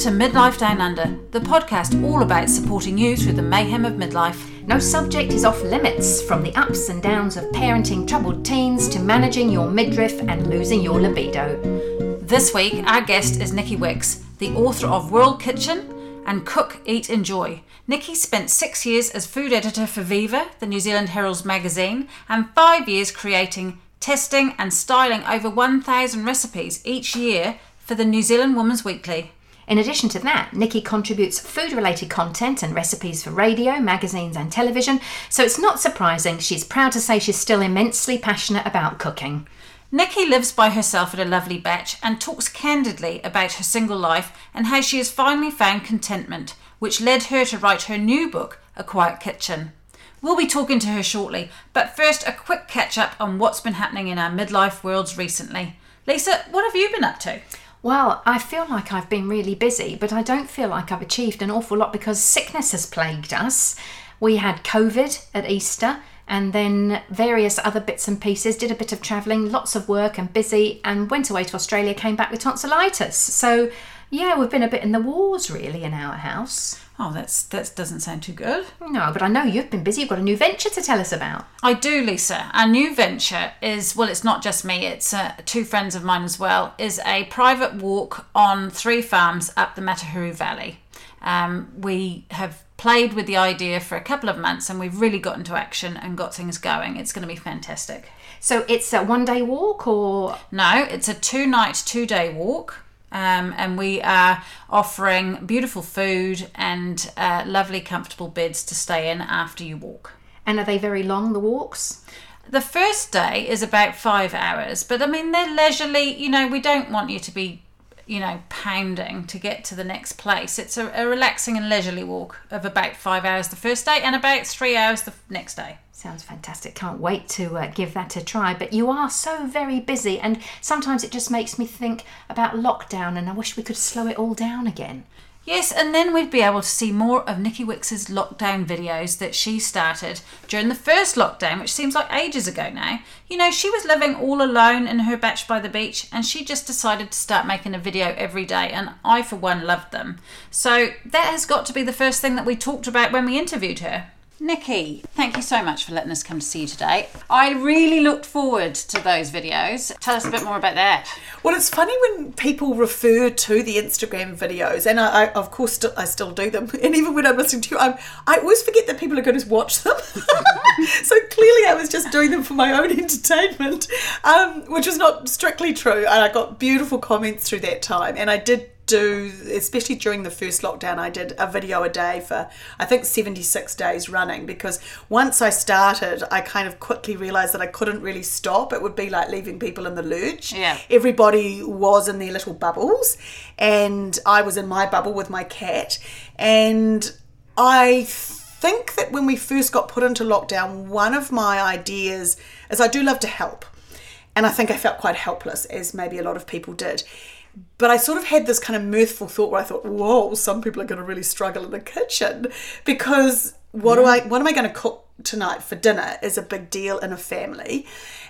to Midlife Down Under, the podcast all about supporting you through the mayhem of midlife. No subject is off limits, from the ups and downs of parenting troubled teens to managing your midriff and losing your libido. This week, our guest is Nici Wickes, the author of World Kitchen and Cook, Eat, Enjoy. Nici spent six years as food editor for Viva, the New Zealand Herald's magazine, and five years creating, testing, and styling over 1,000 recipes each year for the New Zealand Woman's Weekly. In addition to that, Nici contributes food related content and recipes for radio, magazines, and television, so it's not surprising she's proud to say she's still immensely passionate about cooking. Nikki lives by herself at a lovely bach and talks candidly about her single life and how she has finally found contentment, which led her to write her new book, A Quiet Kitchen. We'll be talking to her shortly, but first, a quick catch up on what's been happening in our midlife worlds recently. Lisa, what have you been up to? Well, I feel like I've been really busy, but I don't feel like I've achieved an awful lot because sickness has plagued us. We had COVID at Easter and then various other bits and pieces, did a bit of travelling, lots of work and busy, and went away to Australia, came back with tonsillitis. So, yeah, we've been a bit in the wars really in our house. Oh, that's that doesn't sound too good. No, but I know you've been busy. You've got a new venture to tell us about. I do, Lisa. Our new venture is well, it's not just me; it's uh, two friends of mine as well. Is a private walk on three farms up the Matahuru Valley. Um, we have played with the idea for a couple of months, and we've really got into action and got things going. It's going to be fantastic. So it's a one day walk, or No, it's a two night, two day walk. Um, and we are offering beautiful food and uh, lovely, comfortable beds to stay in after you walk. and are they very long? The walks. The first day is about five hours, but I mean, they're leisurely. You know, we don't want you to be, you know, pounding to get to the next place. It's a, a relaxing and leisurely walk of about five hours the first day and about three hours the next day. Sounds fantastic. Can't wait to uh, give that a try. But you are so very busy, and sometimes it just makes me think about lockdown, and I wish we could slow it all down again. Yes, and then we'd be able to see more of Nici Wickes's lockdown videos that she started during the first lockdown, which seems like ages ago now. You know, she was living all alone in her bach by the beach, and she just decided to start making a video every day, and I, for one, loved them. So that has got to be the first thing that we talked about when we interviewed her. Nici, thank you so much for letting us come to see you today. I really looked forward to those videos. Tell us a bit more about that. Well, it's funny when people refer to the Instagram videos, and I, I of course, st- I still do them. And even when I'm listening to you, I'm, I always forget that people are going to watch them. so clearly, I was just doing them for my own entertainment, um, which was not strictly true. And I got beautiful comments through that time, and I did do, especially during the first lockdown, I did a video a day for I think 76 days running because once I started, I kind of quickly realized that I couldn't really stop. It would be like leaving people in the lurch. Yeah. Everybody was in their little bubbles, and I was in my bubble with my cat. And I think that when we first got put into lockdown, one of my ideas is I do love to help. And I think I felt quite helpless, as maybe a lot of people did. But I sort of had this kind of mirthful thought where I thought, whoa, some people are going to really struggle in the kitchen. Because what do I what am I going to cook tonight for dinner is a big deal in a family.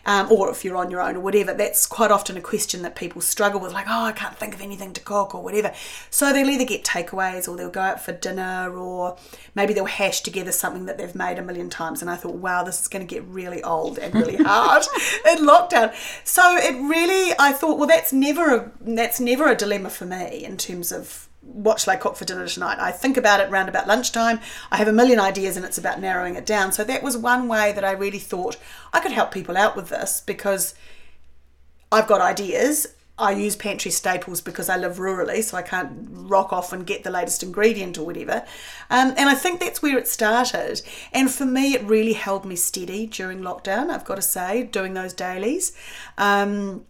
Um, or if you're on your own or whatever, that's quite often a question that people struggle with, like, oh, I can't think of anything to cook or whatever. So they'll either get takeaways or they'll go out for dinner or maybe they'll hash together something that they've made a million times. And I thought, wow, this is going to get really old and really hard in lockdown. So it really, I thought, well, that's never a that's never a dilemma for me in terms of what shall I cook for dinner tonight? I think about it round about lunchtime. I have a million ideas and it's about narrowing it down. So that was one way that I really thought I could help people out with this because I've got ideas. I use pantry staples because I live rurally, so I can't rock off and get the latest ingredient or whatever. Um, and I think that's where it started. And for me, it really held me steady during lockdown, I've got to say, doing those dailies. Um,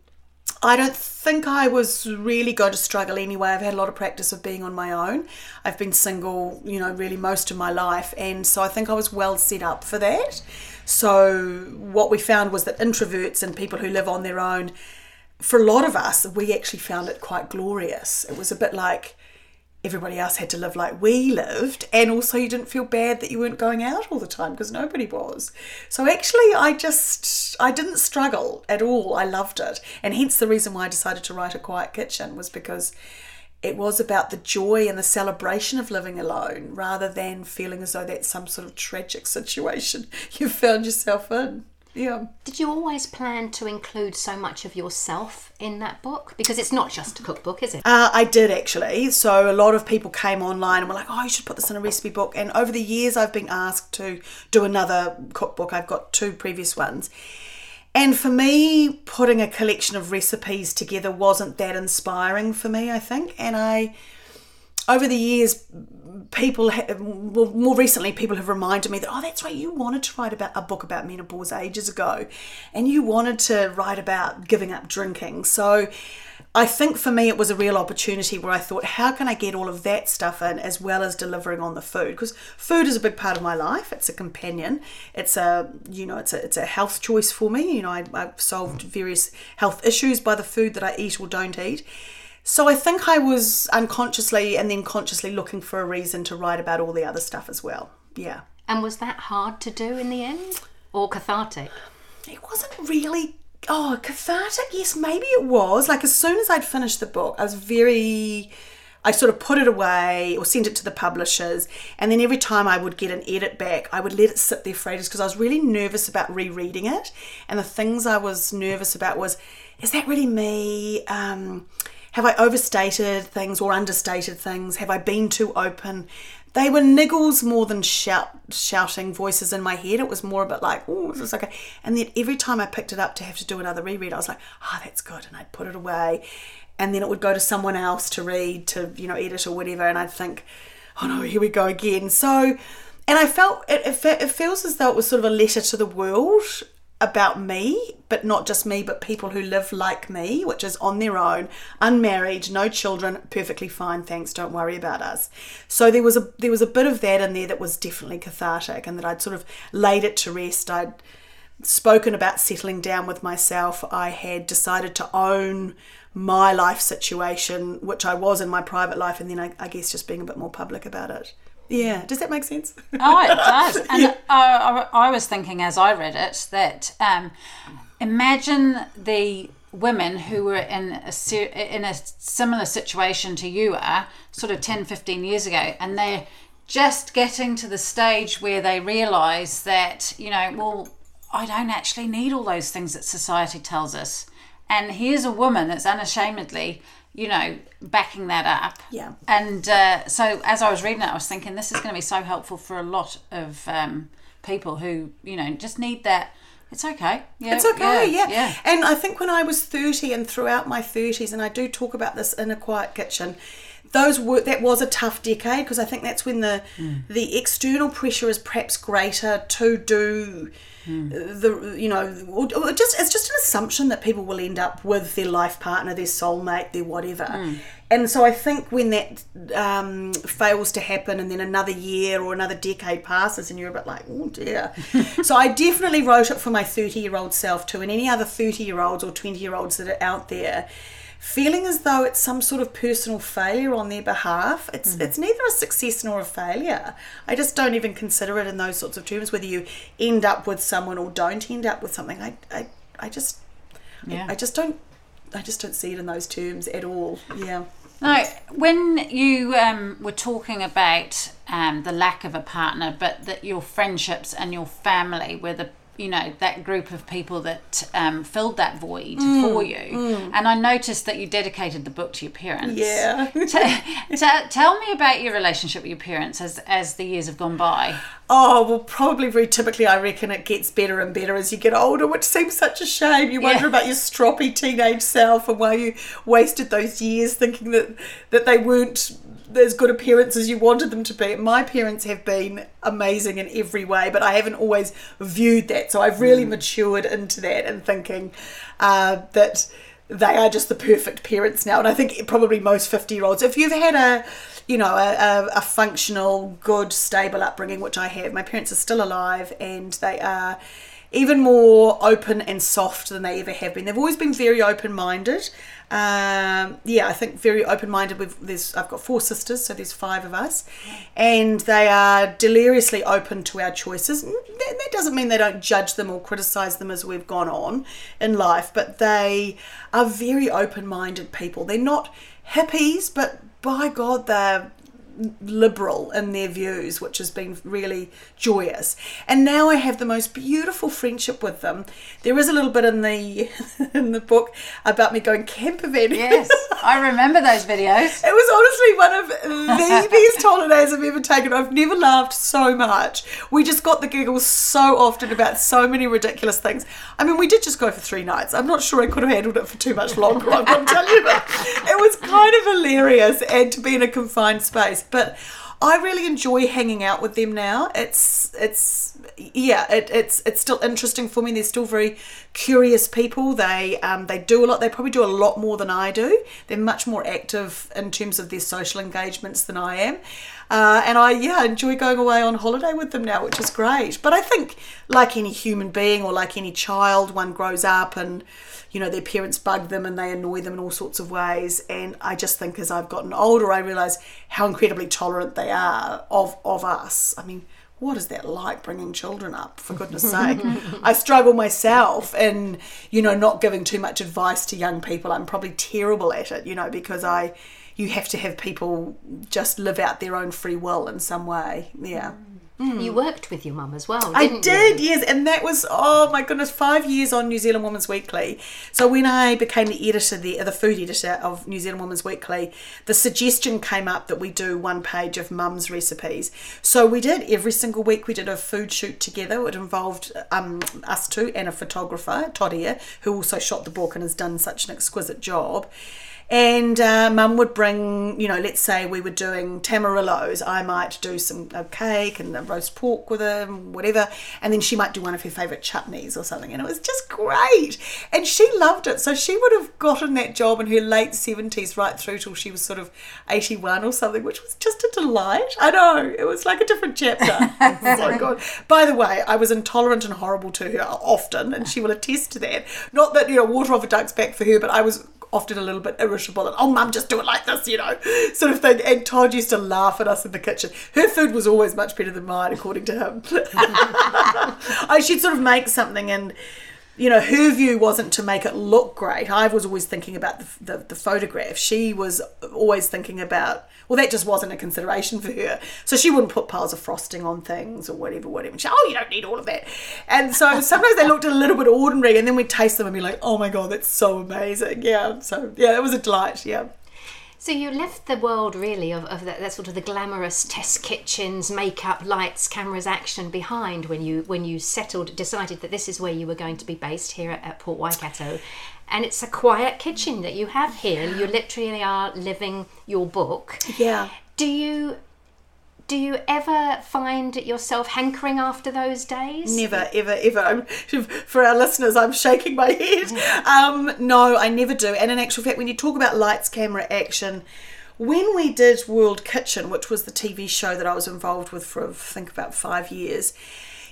I don't think I was really going to struggle anyway. I've had a lot of practice of being on my own. I've been single, you know, really most of my life, and so I think I was well set up for that. So, what we found was that introverts and people who live on their own, for a lot of us, we actually found it quite glorious. It was a bit like everybody else had to live like we lived, and also you didn't feel bad that you weren't going out all the time because nobody was. So actually, I just I didn't struggle at all. I loved it, and hence the reason why I decided to write a quiet kitchen was because it was about the joy and the celebration of living alone rather than feeling as though that's some sort of tragic situation you found yourself in. Yeah. Did you always plan to include so much of yourself in that book? Because it's not just a cookbook, is it? Uh, I did actually. So a lot of people came online and were like, "Oh, you should put this in a recipe book." And over the years, I've been asked to do another cookbook. I've got two previous ones. And for me, putting a collection of recipes together wasn't that inspiring for me, I think. And I, over the years, people, ha- well, more recently, people have reminded me that, oh, that's right, you wanted to write about a book about menopause ages ago, and you wanted to write about giving up drinking. So I think for me, it was a real opportunity where I thought, how can I get all of that stuff in as well as delivering on the food? Because food is a big part of my life. It's a companion. It's a, you know, it's a, it's a health choice for me. You know, I, I've solved various health issues by the food that I eat or don't eat. So I think I was unconsciously and then consciously looking for a reason to write about all the other stuff as well. Yeah. And was that hard to do in the end? Or cathartic? It wasn't really oh cathartic yes maybe it was like as soon as i'd finished the book i was very i sort of put it away or sent it to the publishers and then every time i would get an edit back i would let it sit there for ages because i was really nervous about rereading it and the things i was nervous about was is that really me um, have i overstated things or understated things have i been too open they were niggles more than shout, shouting voices in my head. It was more about like, oh, is this is okay. And then every time I picked it up to have to do another reread, I was like, oh, that's good. And I'd put it away. And then it would go to someone else to read, to, you know, edit or whatever. And I'd think, oh no, here we go again. So, and I felt, it, it, it feels as though it was sort of a letter to the world about me, but not just me, but people who live like me, which is on their own, unmarried, no children, perfectly fine, thanks, don't worry about us. So there was a there was a bit of that in there that was definitely cathartic and that I'd sort of laid it to rest. I'd spoken about settling down with myself. I had decided to own my life situation, which I was in my private life, and then I, I guess just being a bit more public about it. Yeah, does that make sense? oh, it does. And yeah. I, I, was thinking as I read it that um, imagine the women who were in a, in a similar situation to you are, sort of 10, 15 years ago, and they're just getting to the stage where they realise that, you know, well, I don't actually need all those things that society tells us. And here's a woman that's unashamedly you know, backing that up. Yeah. And uh, so as I was reading it, I was thinking this is going to be so helpful for a lot of um, people who, you know, just need that. It's okay. Yeah, it's okay. Yeah, yeah, yeah. And I think when I was 30 and throughout my 30s, and I do talk about this in a quiet kitchen, those were that was a tough decade because I think that's when the mm. the external pressure is perhaps greater to do the you know just it's just an assumption that people will end up with their life partner their soulmate their whatever mm. and so i think when that um, fails to happen and then another year or another decade passes and you're a bit like oh dear so i definitely wrote it for my 30 year old self too and any other 30 year olds or 20 year olds that are out there feeling as though it's some sort of personal failure on their behalf. It's mm. it's neither a success nor a failure. I just don't even consider it in those sorts of terms. Whether you end up with someone or don't end up with something, I I, I just yeah. I, I just don't I just don't see it in those terms at all. Yeah. No, when you um, were talking about um, the lack of a partner, but that your friendships and your family were the you know that group of people that um, filled that void mm, for you. mm. and i noticed that you dedicated the book to your parents. Yeah. T- t- tell me about your relationship with your parents as as the years have gone by. Oh well probably very typically i reckon it gets better and better as you get older which seems such a shame. You wonder yeah. about your stroppy teenage self and why you wasted those years thinking that that they weren't as good a parents as you wanted them to be. My parents have been amazing in every way, but I haven't always viewed that. So I've really mm. matured into that and thinking uh, that they are just the perfect parents now. And I think probably most 50 year olds, if you've had a, you know, a, a, a, functional, good, stable upbringing, which I have, my parents are still alive and they are even more open and soft than they ever have been. They've always been very open minded. Um, yeah, I think very open minded. There's I've got four sisters, so there's five of us, and they are deliriously open to our choices. That, that doesn't mean they don't judge them or criticize them as we've gone on in life, but they are very open minded people. They're not hippies, but by God, they're liberal in their views, which has been really joyous. And now I have the most beautiful friendship with them. There is a little bit in the in the book about me going camper van. Yes, I remember those videos. It was honestly one of the best holidays I've ever taken. I've never laughed so much. We just got the giggles so often about so many ridiculous things. I mean, we did just go for three nights. I'm not sure I could have handled it for too much longer, I'm got to tell you. But it was kind of hilarious and to be in a confined space. But I really enjoy hanging out with them now. It's it's yeah, it, it's it's still interesting for me. They're still very curious people. They um, they do a lot. They probably do a lot more than I do. They're much more active in terms of their social engagements than I am. Uh, and I yeah enjoy going away on holiday with them now, which is great. But I think like any human being or like any child, one grows up and you know their parents bug them and they annoy them in all sorts of ways. And i just think as i've gotten older i realize how incredibly tolerant they are of of us. I mean what is that like bringing children up for goodness sake? I struggle myself in you know not giving too much advice to young people. I'm probably terrible at it you know because i you have to have people just live out their own free will in some way yeah mm. You mm. worked with your mum as well. I did, you? yes, and that was oh my goodness, five years on New Zealand Women's Weekly. So when I became the editor, the uh, the food editor of New Zealand Women's Weekly, the suggestion came up that we do one page of mum's recipes. So we did every single week. We did a food shoot together. It involved um, us two and a photographer, Todd Eyre, who also shot the book and has done such an exquisite job. And uh, mum would bring, you know, let's say we were doing tamarillos. I might do some a cake and a roast pork with them, whatever. And then she might do one of her favourite chutneys or something. And it was just great. And she loved it. So she would have gotten that job in her late 70s right through till she was sort of 81 or something, which was just a delight. I know. It was like a different chapter. so good. By the way, I was intolerant and horrible to her often, and she will attest to that. Not that, you know, water off a duck's back for her, but I was often a little bit irritable and oh mum just do it like this you know sort of thing and Todd used to laugh at us in the kitchen. Her food was always much better than mine according to him. I she'd sort of make something and you know her view wasn't to make it look great. I was always thinking about the, the, the photograph. She was always thinking about well that just wasn't a consideration for her. So she wouldn't put piles of frosting on things or whatever whatever. She, oh you don't need all of that. And so sometimes they looked a little bit ordinary and then we'd taste them and be like oh my god that's so amazing. Yeah so yeah it was a delight. Yeah So you left the world really of, of that, that sort of the glamorous test kitchens, makeup, lights, cameras, action behind when you when you settled, decided that this is where you were going to be based here at, at Port Waikato, and it's a quiet kitchen that you have here. You literally are living your book. yeah Do you do you ever find yourself hankering after those days? Never, ever, ever. I'm, for our listeners, I'm shaking my head. Um, no, I never do. And in actual fact, when you talk about lights, camera, action, when we did World Kitchen, which was the TV show that I was involved with for I think about five years,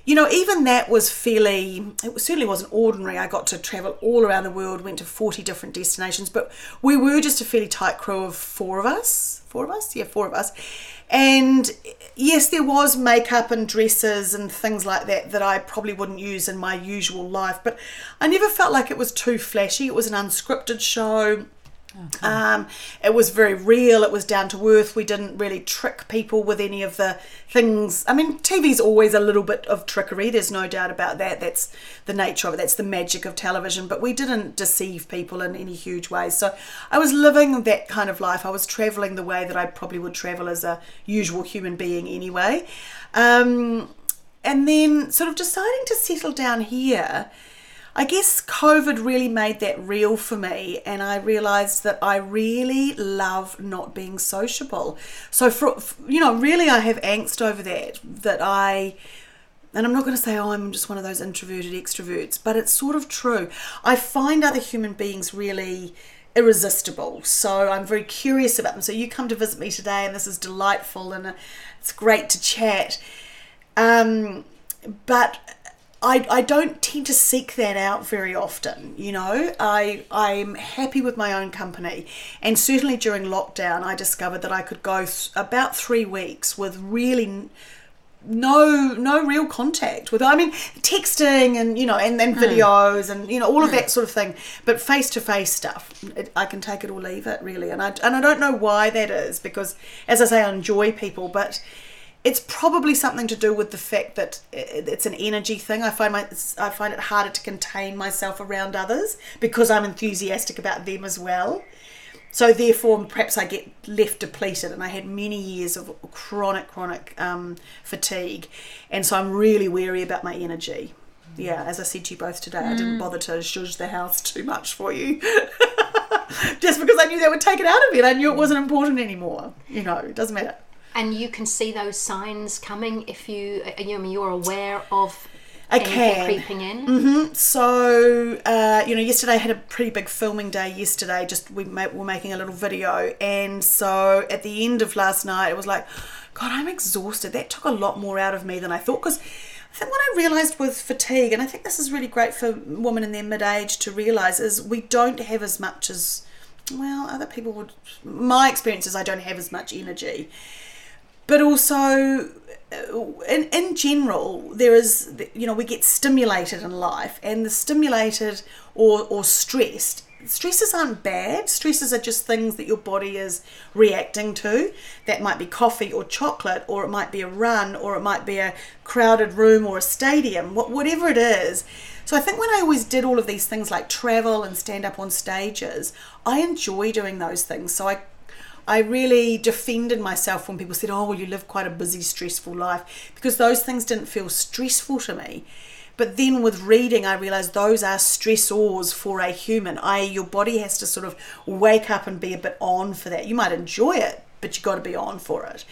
you know, even that was fairly, it certainly wasn't ordinary. I got to travel all around the world, went to 40 different destinations, but we were just a fairly tight crew of four of us. Four of us? Yeah, four of us. And yes, there was makeup and dresses and things like that that I probably wouldn't use in my usual life, but I never felt like it was too flashy. It was an unscripted show. Um, it was very real. It was down to earth. We didn't really trick people with any of the things. I mean, TV's always a little bit of trickery. There's no doubt about that. That's the nature of it. That's the magic of television. But we didn't deceive people in any huge ways. So I was living that kind of life. I was traveling the way that I probably would travel as a usual human being anyway. Um, and then sort of deciding to settle down here. I guess COVID really made that real for me, and I realized that I really love not being sociable. So, for you know, really, I have angst over that. That I, and I'm not going to say, oh, I'm just one of those introverted extroverts, but it's sort of true. I find other human beings really irresistible. So I'm very curious about them. So you come to visit me today, and this is delightful, and it's great to chat. Um, but I, I don't tend to seek that out very often, you know. I I'm happy with my own company, and certainly during lockdown, I discovered that I could go th- about three weeks with really no no real contact with I mean texting and you know and then hmm. videos and you know all of hmm. that sort of thing. But face to face stuff it, I can take it or leave it really. And I and I don't know why that is because as I say I enjoy people but it's probably something to do with the fact that it's an energy thing. I find my I find it harder to contain myself around others because I'm enthusiastic about them as well. So therefore, perhaps I get left depleted, and I had many years of chronic, chronic um, fatigue, and so I'm really wary about my energy. Yeah, as I said to you both today, I didn't bother to shush the house too much for you, just because I knew they would take it out of me, and I knew it wasn't important anymore. You know, it doesn't matter. And you can see those signs coming if you, uh, you know, you're aware of I can. creeping in. So, uh, you know, yesterday I had a pretty big filming day. Yesterday, just we ma- were making a little video, and so at the end of last night, it was like, God, I'm exhausted. That took a lot more out of me than I thought. Because I think what I realised with fatigue, and I think this is really great for women in their mid age to realise, is we don't have as much as well other people would. My experience is I don't have as much energy but also uh, in, in general there is you know we get stimulated in life and the stimulated or, or stressed stresses aren't bad. Stresses are just things that your body is reacting to. That might be coffee or chocolate or it might be a run or it might be a crowded room or a stadium wha- whatever it is. So I think when I always did all of these things like travel and stand up on stages, I enjoy doing those things. So I I really defended myself when people said, "Oh, well, you live quite a busy, stressful life," because those things didn't feel stressful to me. But then with reading, I realized those are stressors for a human. I.e., your body has to sort of wake up and be a bit on for that. You might enjoy it, but you've got to be on for it.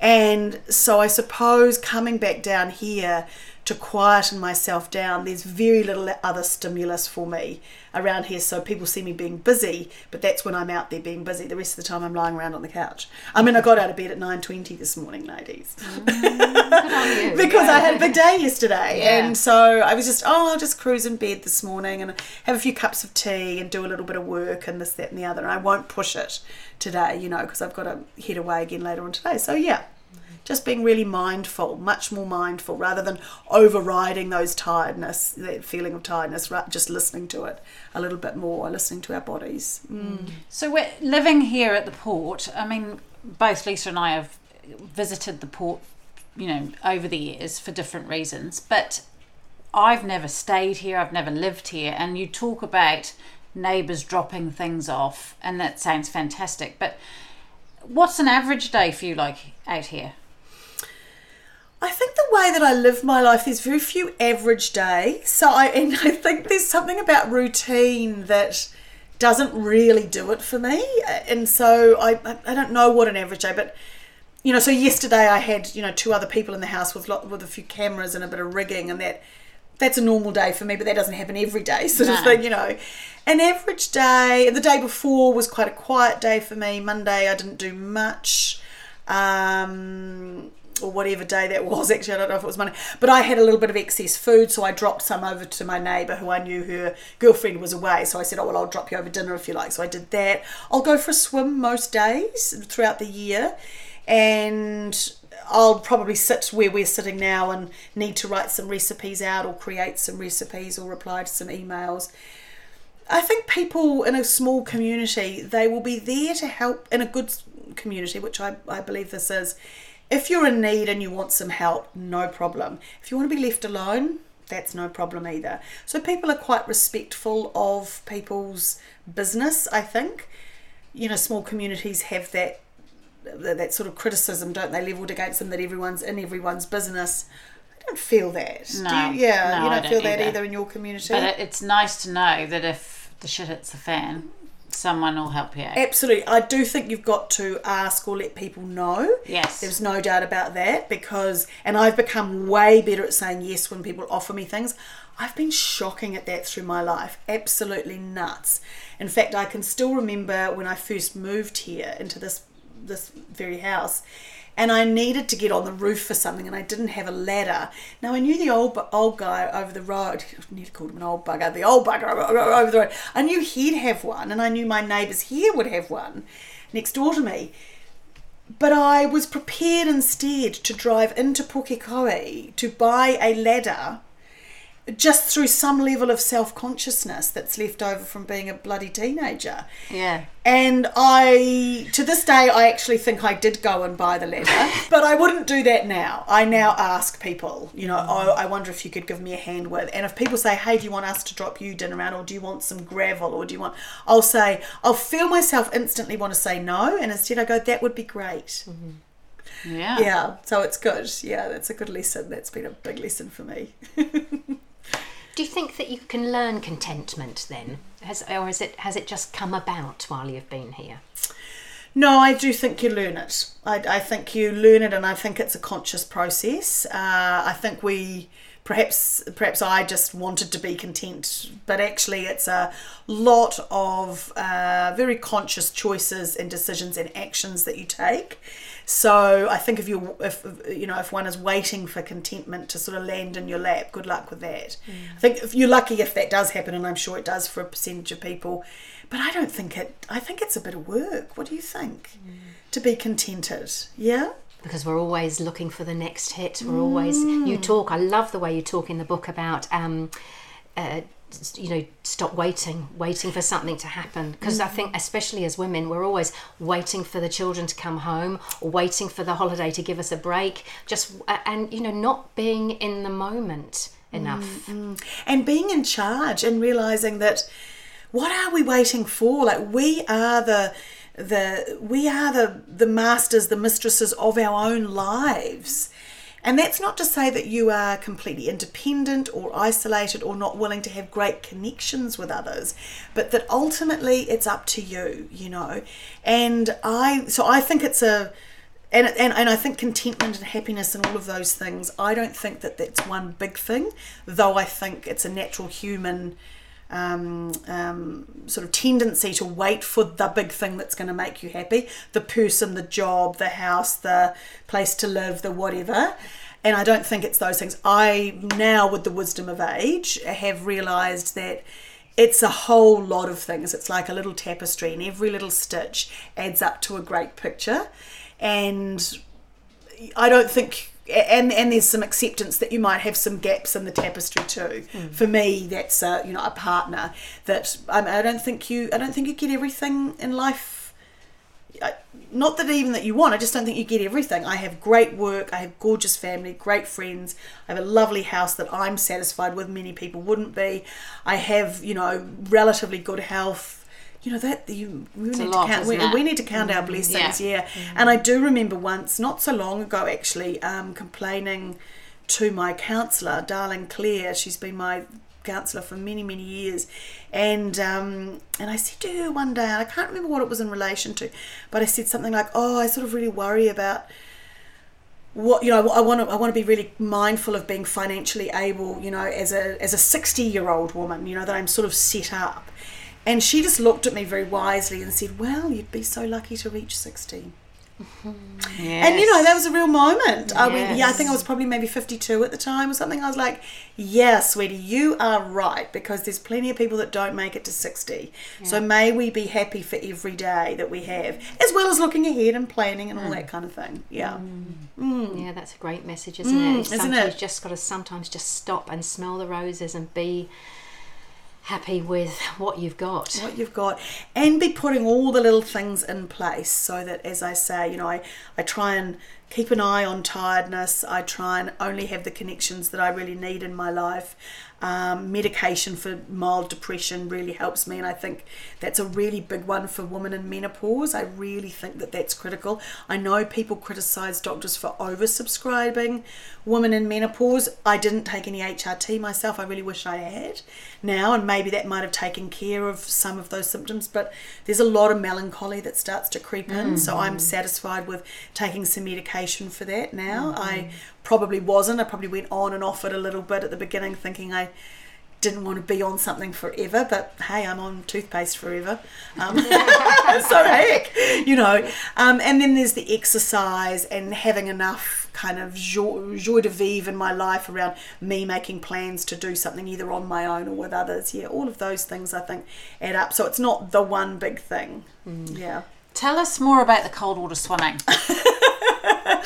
And so I suppose coming back down here to quieten myself down, there's very little other stimulus for me around here. So people see me being busy, but that's when I'm out there being busy. The rest of the time I'm lying around on the couch. I mean, I got out of bed at 9.20 this morning, ladies mm, you. because I had a big day yesterday, Yeah. and so I was just oh, I'll just cruise in bed this morning and have a few cups of tea and do a little bit of work and this, that, and the other. And I won't push it today, you know, because I've got to head away again later on today. So yeah, just being really mindful, much more mindful, rather than overriding those tiredness, that feeling of tiredness. Just listening to it a little bit more, listening to our bodies. Mm. So we're living here at the port. I mean, both Lisa and I have visited the port, you know, over the years for different reasons. But I've never stayed here. I've never lived here. And you talk about neighbours dropping things off, and that sounds fantastic. But what's an average day for you like out here? I think the way that I live my life, there's very few average days. So I and I think there's something about routine that doesn't really do it for me. And so I I- don't know what an average day, but you know, so yesterday I had you know two other people in the house with lot, with a few cameras and a bit of rigging, and that that's a normal day for me, but that doesn't happen every day, sort of No. thing, you know. An average day, the day before was quite a quiet day for me. Monday I didn't do much. Um, or whatever day that was. Actually, I don't know if it was Monday, but I had a little bit of excess food, so I dropped some over to my neighbour who I knew her girlfriend was away. So I said, "Oh well, I'll drop you over dinner if you like." So I did that. I'll go for a swim most days throughout the year, and I'll probably sit where we're sitting now and need to write some recipes out or create some recipes or reply to some emails. I think people in a small community, they will be there to help in a good community, which I, I believe this is. If you're in need and you want some help, no problem. If you want to be left alone, that's no problem either. So people are quite respectful of people's business, I think. You know, small communities have that that that sort of criticism, don't they, leveled against them that everyone's in everyone's business. I don't feel that. Do No. you? Yeah, No, you I don't, don't feel that either. either in your community. But it's nice to know that if the shit hits the fan, someone will help you out. Absolutely. I do think you've got to ask or let people know. Yes. There's no doubt about that because, and I've become way better at saying yes when people offer me things. I've been shocking at that through my life. Absolutely nuts. In fact, I can still remember when I first moved here into this this very house and I needed to get on the roof for something and I didn't have a ladder. Now I knew the old old guy over the road, I nearly called him an old bugger, the old bugger over the road. I knew he'd have one and I knew my neighbours here would have one next door to me. but I was prepared instead to drive into Pukekohe to buy a ladder just through some level of self consciousness that's left over from being a bloody teenager. Yeah. And I, to this day, I actually think I did go and buy the ladder, but I wouldn't do that now. I now ask people, you know, oh, I wonder if you could give me a hand with. And if people say, hey, do you want us to drop you dinner around, or do you want some gravel, or do you want, I'll say, I'll feel myself instantly want to say no, and instead I go, that would be great. Mm-hmm. Yeah. Yeah, so it's good. Yeah, that's a good lesson. That's been a big lesson for me. Do you think that you can learn contentment then? Has, or is it, has it just come about while you've been here? No, I do think you learn it. I, I think you learn it, and I think it's a conscious process. Uh, I think we, perhaps, perhaps I just wanted to be content, but actually, it's a lot of uh, very conscious choices and decisions and actions that you take. So I think if you, if you know, if one is waiting for contentment to sort of land in your lap, good luck with that. I think if you're lucky if that does happen, and I'm sure it does for a percentage of people. But I don't think it. I think it's a bit of work. What do you think? To be contented, yeah. because we're always looking for the next hit. We're always you talk. I love the way you talk in the book about. Um, uh, you know, stop waiting, waiting for something to happen. Because I mm. think, especially as women, we're always waiting for the children to come home or waiting for the holiday to give us a break. Just and you know, not being in the moment enough. Mm, mm. and being in charge and realizing that what are we waiting for like we are the the we are the the masters the mistresses of our own lives and that's not to say that you are completely independent or isolated or not willing to have great connections with others, but that ultimately it's up to you, you know. And I, so I think it's a, and, and, and I think contentment and happiness and all of those things, I don't think that that's one big thing, though I think it's a natural human um, um, sort of tendency to wait for the big thing that's going to make you happy the person, the job, the house, the place to live, the whatever. And I don't think it's those things. I now, with the wisdom of age, have realized that it's a whole lot of things. It's like a little tapestry, and every little stitch adds up to a great picture. And I don't think and and there's some acceptance that you might have some gaps in the tapestry too. Mm. For me, that's a, you know a partner that I, I don't think you I don't think you get everything in life. I- Not that even that you want. I just don't think you get everything. I have great work. I have gorgeous family, great friends. I have a lovely house that I'm satisfied with. Many people wouldn't be. I have you know relatively good health. You know that you we need lot, to count. We, we need to count our blessings. yeah. Yeah, and I do remember once, not so long ago actually, um, complaining to my counsellor, darling Claire. She's been my counsellor for many, many years, and um, and I said to her one day, and I can't remember what it was in relation to, but I said something like, "Oh, I sort of really worry about." What you know, I want to. I want to be really mindful of being financially able. You know, as a as a sixty year old woman. You know that I'm sort of set up, and she just looked at me very wisely and said, "Well, you'd be so lucky to reach 60. Mm-hmm. And you know, that was a real moment. I went, yeah, I think I was probably maybe 52 at the time or something. I was like, yeah, sweetie, you are right because there's plenty of people that don't make it to 60. So may we be happy for every day that we have, as well as looking ahead and planning and all that mm. kind of thing. Yeah. Mm. Mm. Yeah, that's a great message, isn't Mm, it? isn't it? You've just got to sometimes just stop and smell the roses and be happy with what you've got. what you've got. And be putting all the little things in place so that as i say you know i, I try and keep an eye on tiredness. I try and only have the connections that i really need in my life um, medication for mild depression really helps me and i think that's a really big one for women in menopause. I really think that that's critical. I know people criticize doctors for oversubscribing. Women in menopause i didn't take any hrt myself. I really wish i had now and maybe that might have taken care of some of those symptoms but there's a lot of melancholy that starts to creep in. So i'm satisfied with taking some medication for that now. I probably wasn't i probably went on and off it a little bit at the beginning thinking i didn't want to be on something forever, but hey, I'm on toothpaste forever. Um, so heck, you know. Um, and then there's the exercise and having enough kind of joie, joie de vivre in my life around me making plans to do something either on my own or with others. Yeah, all of those things I think add up. So it's not the one big thing. Yeah. Tell us more about the cold water swimming.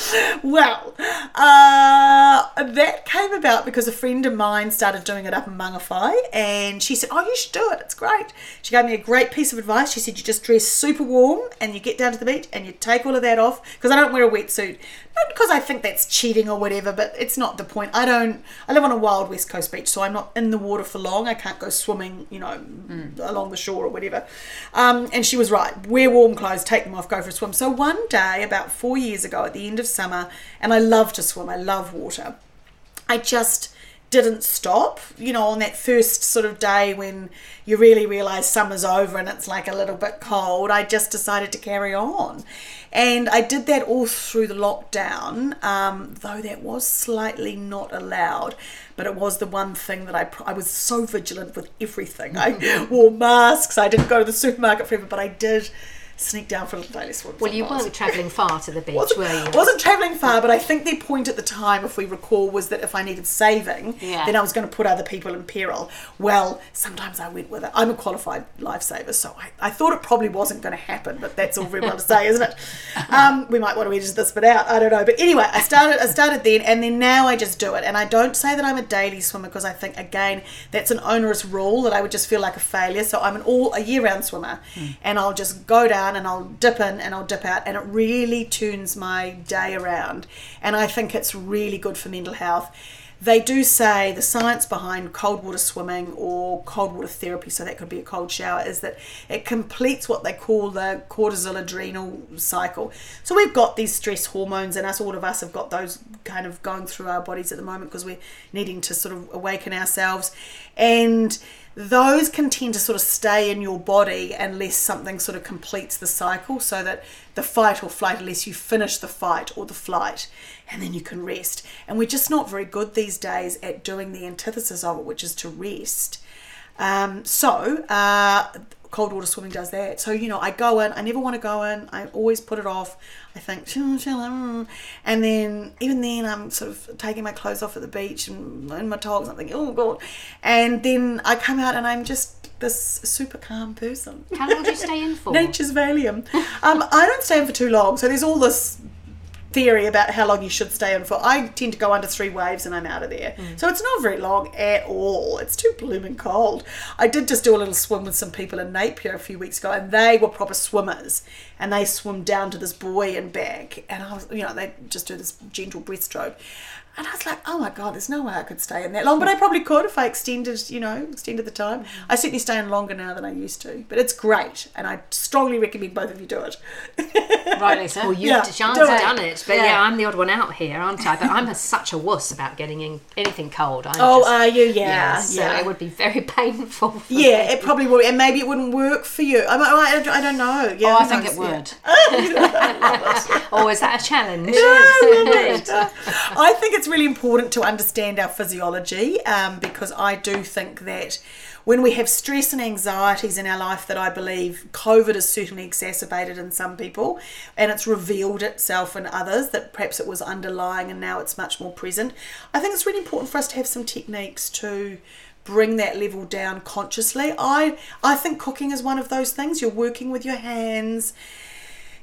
Well, uh, that came about because a friend of mine started doing it up in Mangawhai and she said, Oh, you should do it. It's great. She gave me a great piece of advice. She said, You just dress super warm and you get down to the beach and you take all of that off because I don't wear a wetsuit. Not because I think that's cheating or whatever, but it's not the point. I don't, I live on a wild West Coast beach, so I'm not in the water for long. I can't go swimming, you know, along the shore or whatever. Um, and she was right. Wear warm clothes, take them off, go for a swim. So one day, about four years ago, at the end of summer, and I love to swim, I love water. I just didn't stop, you know, on that first sort of day when you really realize summer's over and it's like a little bit cold. I just decided to carry on. And I did that all through the lockdown, um, though that was slightly not allowed. But it was the one thing that I, I was so vigilant with everything. I wore masks, I didn't go to the supermarket forever, but I did sneak down for a little daily swim. Well, you sometimes weren't travelling far to the beach, wasn't, were you? wasn't travelling far, but I think the point at the time, if we recall, was that if I needed saving, Yeah. then I was going to put other people in peril. Well, sometimes I went with it. I'm a qualified lifesaver, so I, I thought it probably wasn't going to happen, but that's all very well to say, isn't it? Um, we might want to edit this bit out. I don't know, but anyway, I started. I started then, and then now I just do it. And I don't say that I'm a daily swimmer because I think again that's an onerous rule that I would just feel like a failure. So I'm an all a year round swimmer, and I'll just go down and I'll dip in and I'll dip out, and it really turns my day around. And I think it's really good for mental health. They do say the science behind cold water swimming or cold water therapy, so that could be a cold shower, is that it completes what they call the cortisol adrenal cycle. So we've got these stress hormones in us, all of us have got those kind of going through our bodies at the moment because we're needing to sort of awaken ourselves. And those can tend to sort of stay in your body unless something sort of completes the cycle so that the fight or flight unless you finish the fight or the flight and then you can rest and we're just not very good these days at doing the antithesis of it which is to rest um, so uh, cold water swimming does that so you know i go in i never want to go in i always put it off. I think "Chill, chill, mm." and then even then i'm sort of taking my clothes off at the beach and in my togs i'm thinking oh god. And then i come out and i'm just this super calm person. How long do you stay in for? nature's valium. Um, i don't stay in for too long so there's all this theory about how long you should stay in for. I tend to go under three waves and I'm out of there. Mm. So it's not very long at all. It's too blooming cold. I did just do a little swim with some people in Napier a few weeks ago and they were proper swimmers and they swim down to this buoy and back and I was, you know, they just do this gentle breaststroke. And I was like, oh my God, there's no way I could stay in that long. But I probably could if I extended, you know, extended the time. I certainly stay in longer now than I used to. But it's great. And I strongly recommend both of you do it. Right, Lisa. Well, you've Yeah, Sian's do it. done it, but yeah. Yeah. I'm the odd one out here, aren't I? But I'm a, such a wuss about getting in anything cold. I'm Oh, just, are you? Yeah, yeah, so yeah. it would be very painful. For Yeah, me. it probably would, and maybe it wouldn't work for you. I, I, I don't know. Yeah, Oh, I think knows? it Yeah. would. Oh, is that a challenge? No, I think it's really important to understand our physiology um, because I do think that when we have stress and anxieties in our life, that I believe COVID has certainly exacerbated in some people and it's revealed itself in others that perhaps it was underlying and now it's much more present. I think it's really important for us to have some techniques to bring that level down consciously. I I think cooking is one of those things. You're working with your hands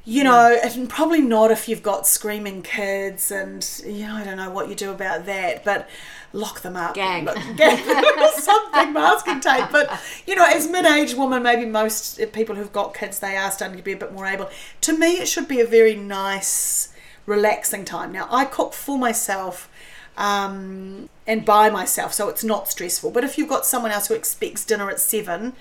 you know, and probably not if you've got screaming kids and, you know, I don't know what you do about that, but lock them up. Gag. Look, gag them or something, masking tape. But, you know, as mid aged woman, maybe most people who've got kids, they are starting to be a bit more able. To me, it should be a very nice, relaxing time. Now, I cook for myself um, and by myself, so it's not stressful. But if you've got someone else who expects dinner at seven,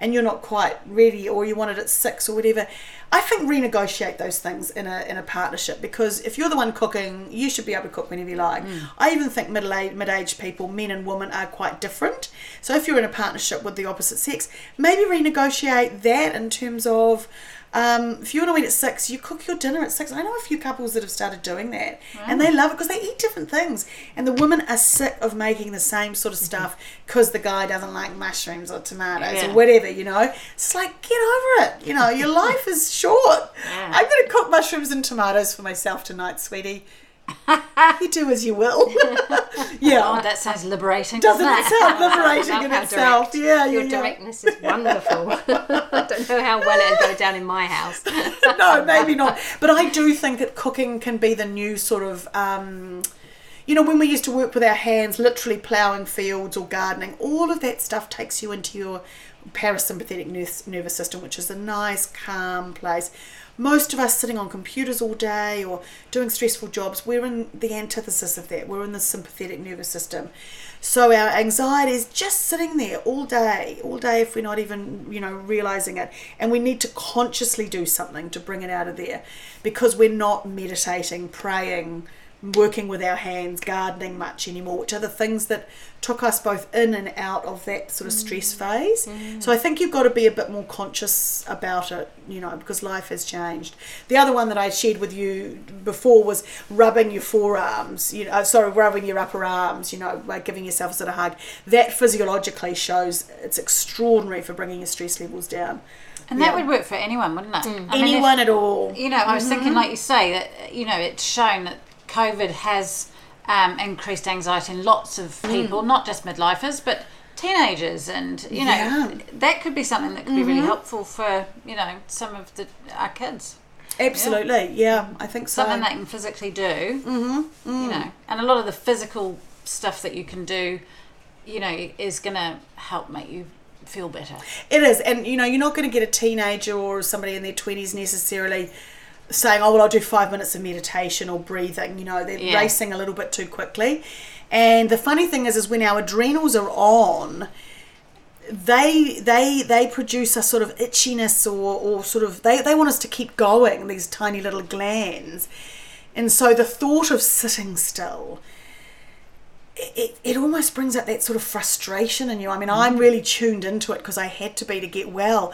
and you're not quite ready or you want it at six or whatever i think renegotiate those things in a, in a partnership because if you're the one cooking you should be able to cook whenever you like. Mm. I even think middle age mid-aged people men and women are quite different. So if you're in a partnership with the opposite sex maybe renegotiate that in terms of um, if you want to eat at six, you cook your dinner at six. I know a few couples that have started doing that, and they love it because they eat different things. And the women are sick of making the same sort of stuff because the guy doesn't like mushrooms or tomatoes Yeah. or whatever. You know, it's like get over it. You know, your life is short. Yeah. I'm going to cook mushrooms and tomatoes for myself tonight, sweetie. you do as you will. yeah. Oh, that sounds liberating. Doesn't it sound liberating in itself? direct. Yeah, yeah, Your yeah. directness is wonderful. I don't know how well it'll go down in my house. no, maybe not. But I do think that cooking can be the new sort of. Um, you know, when we used to work with our hands, literally ploughing fields or gardening, all of that stuff takes you into your parasympathetic nervous system, which is a nice, calm place. Most of us sitting on computers all day or doing stressful jobs, we're in the antithesis of that. We're in the sympathetic nervous system. So our anxiety is just sitting there all day, all day if we're not even, you know, realizing it. And we need to consciously do something to bring it out of there because we're not meditating, praying, working with our hands, gardening much anymore, which are the things that took us both in and out of that sort of mm. stress phase. Mm. So I think you've got to be a bit more conscious about it, you know, because life has changed. The other one that I shared with you before was rubbing your forearms, you know, sorry, rubbing your upper arms, you know, like giving yourself a sort of hug. That physiologically shows it's extraordinary for bringing your stress levels down. And that Yeah. would work for anyone, wouldn't it? I mean, if- Anyone at all. you know, I was thinking, mm-hmm. like you say, that you know, it's shown that COVID has um, increased anxiety in lots of people, not just midlifers, but teenagers, and you know, Yeah. that could be something that could be really helpful for you know some of the our kids. Absolutely, yeah, I think so. Something they can physically do, mm-hmm. you know, and a lot of the physical stuff that you can do, you know, is going to help make you feel better. It is, and you know, you're not going to get a teenager or somebody in their twenties necessarily saying, "Oh, well, I'll do five minutes of meditation or breathing." You know, they're Yeah. racing a little bit too quickly. And the funny thing is, is when our adrenals are on, they they they produce a sort of itchiness or or sort of they they want us to keep going. These tiny little glands, and so the thought of sitting still it, it almost brings up that sort of frustration in you. I mean, I'm mm. really tuned into it because I had to be to get well.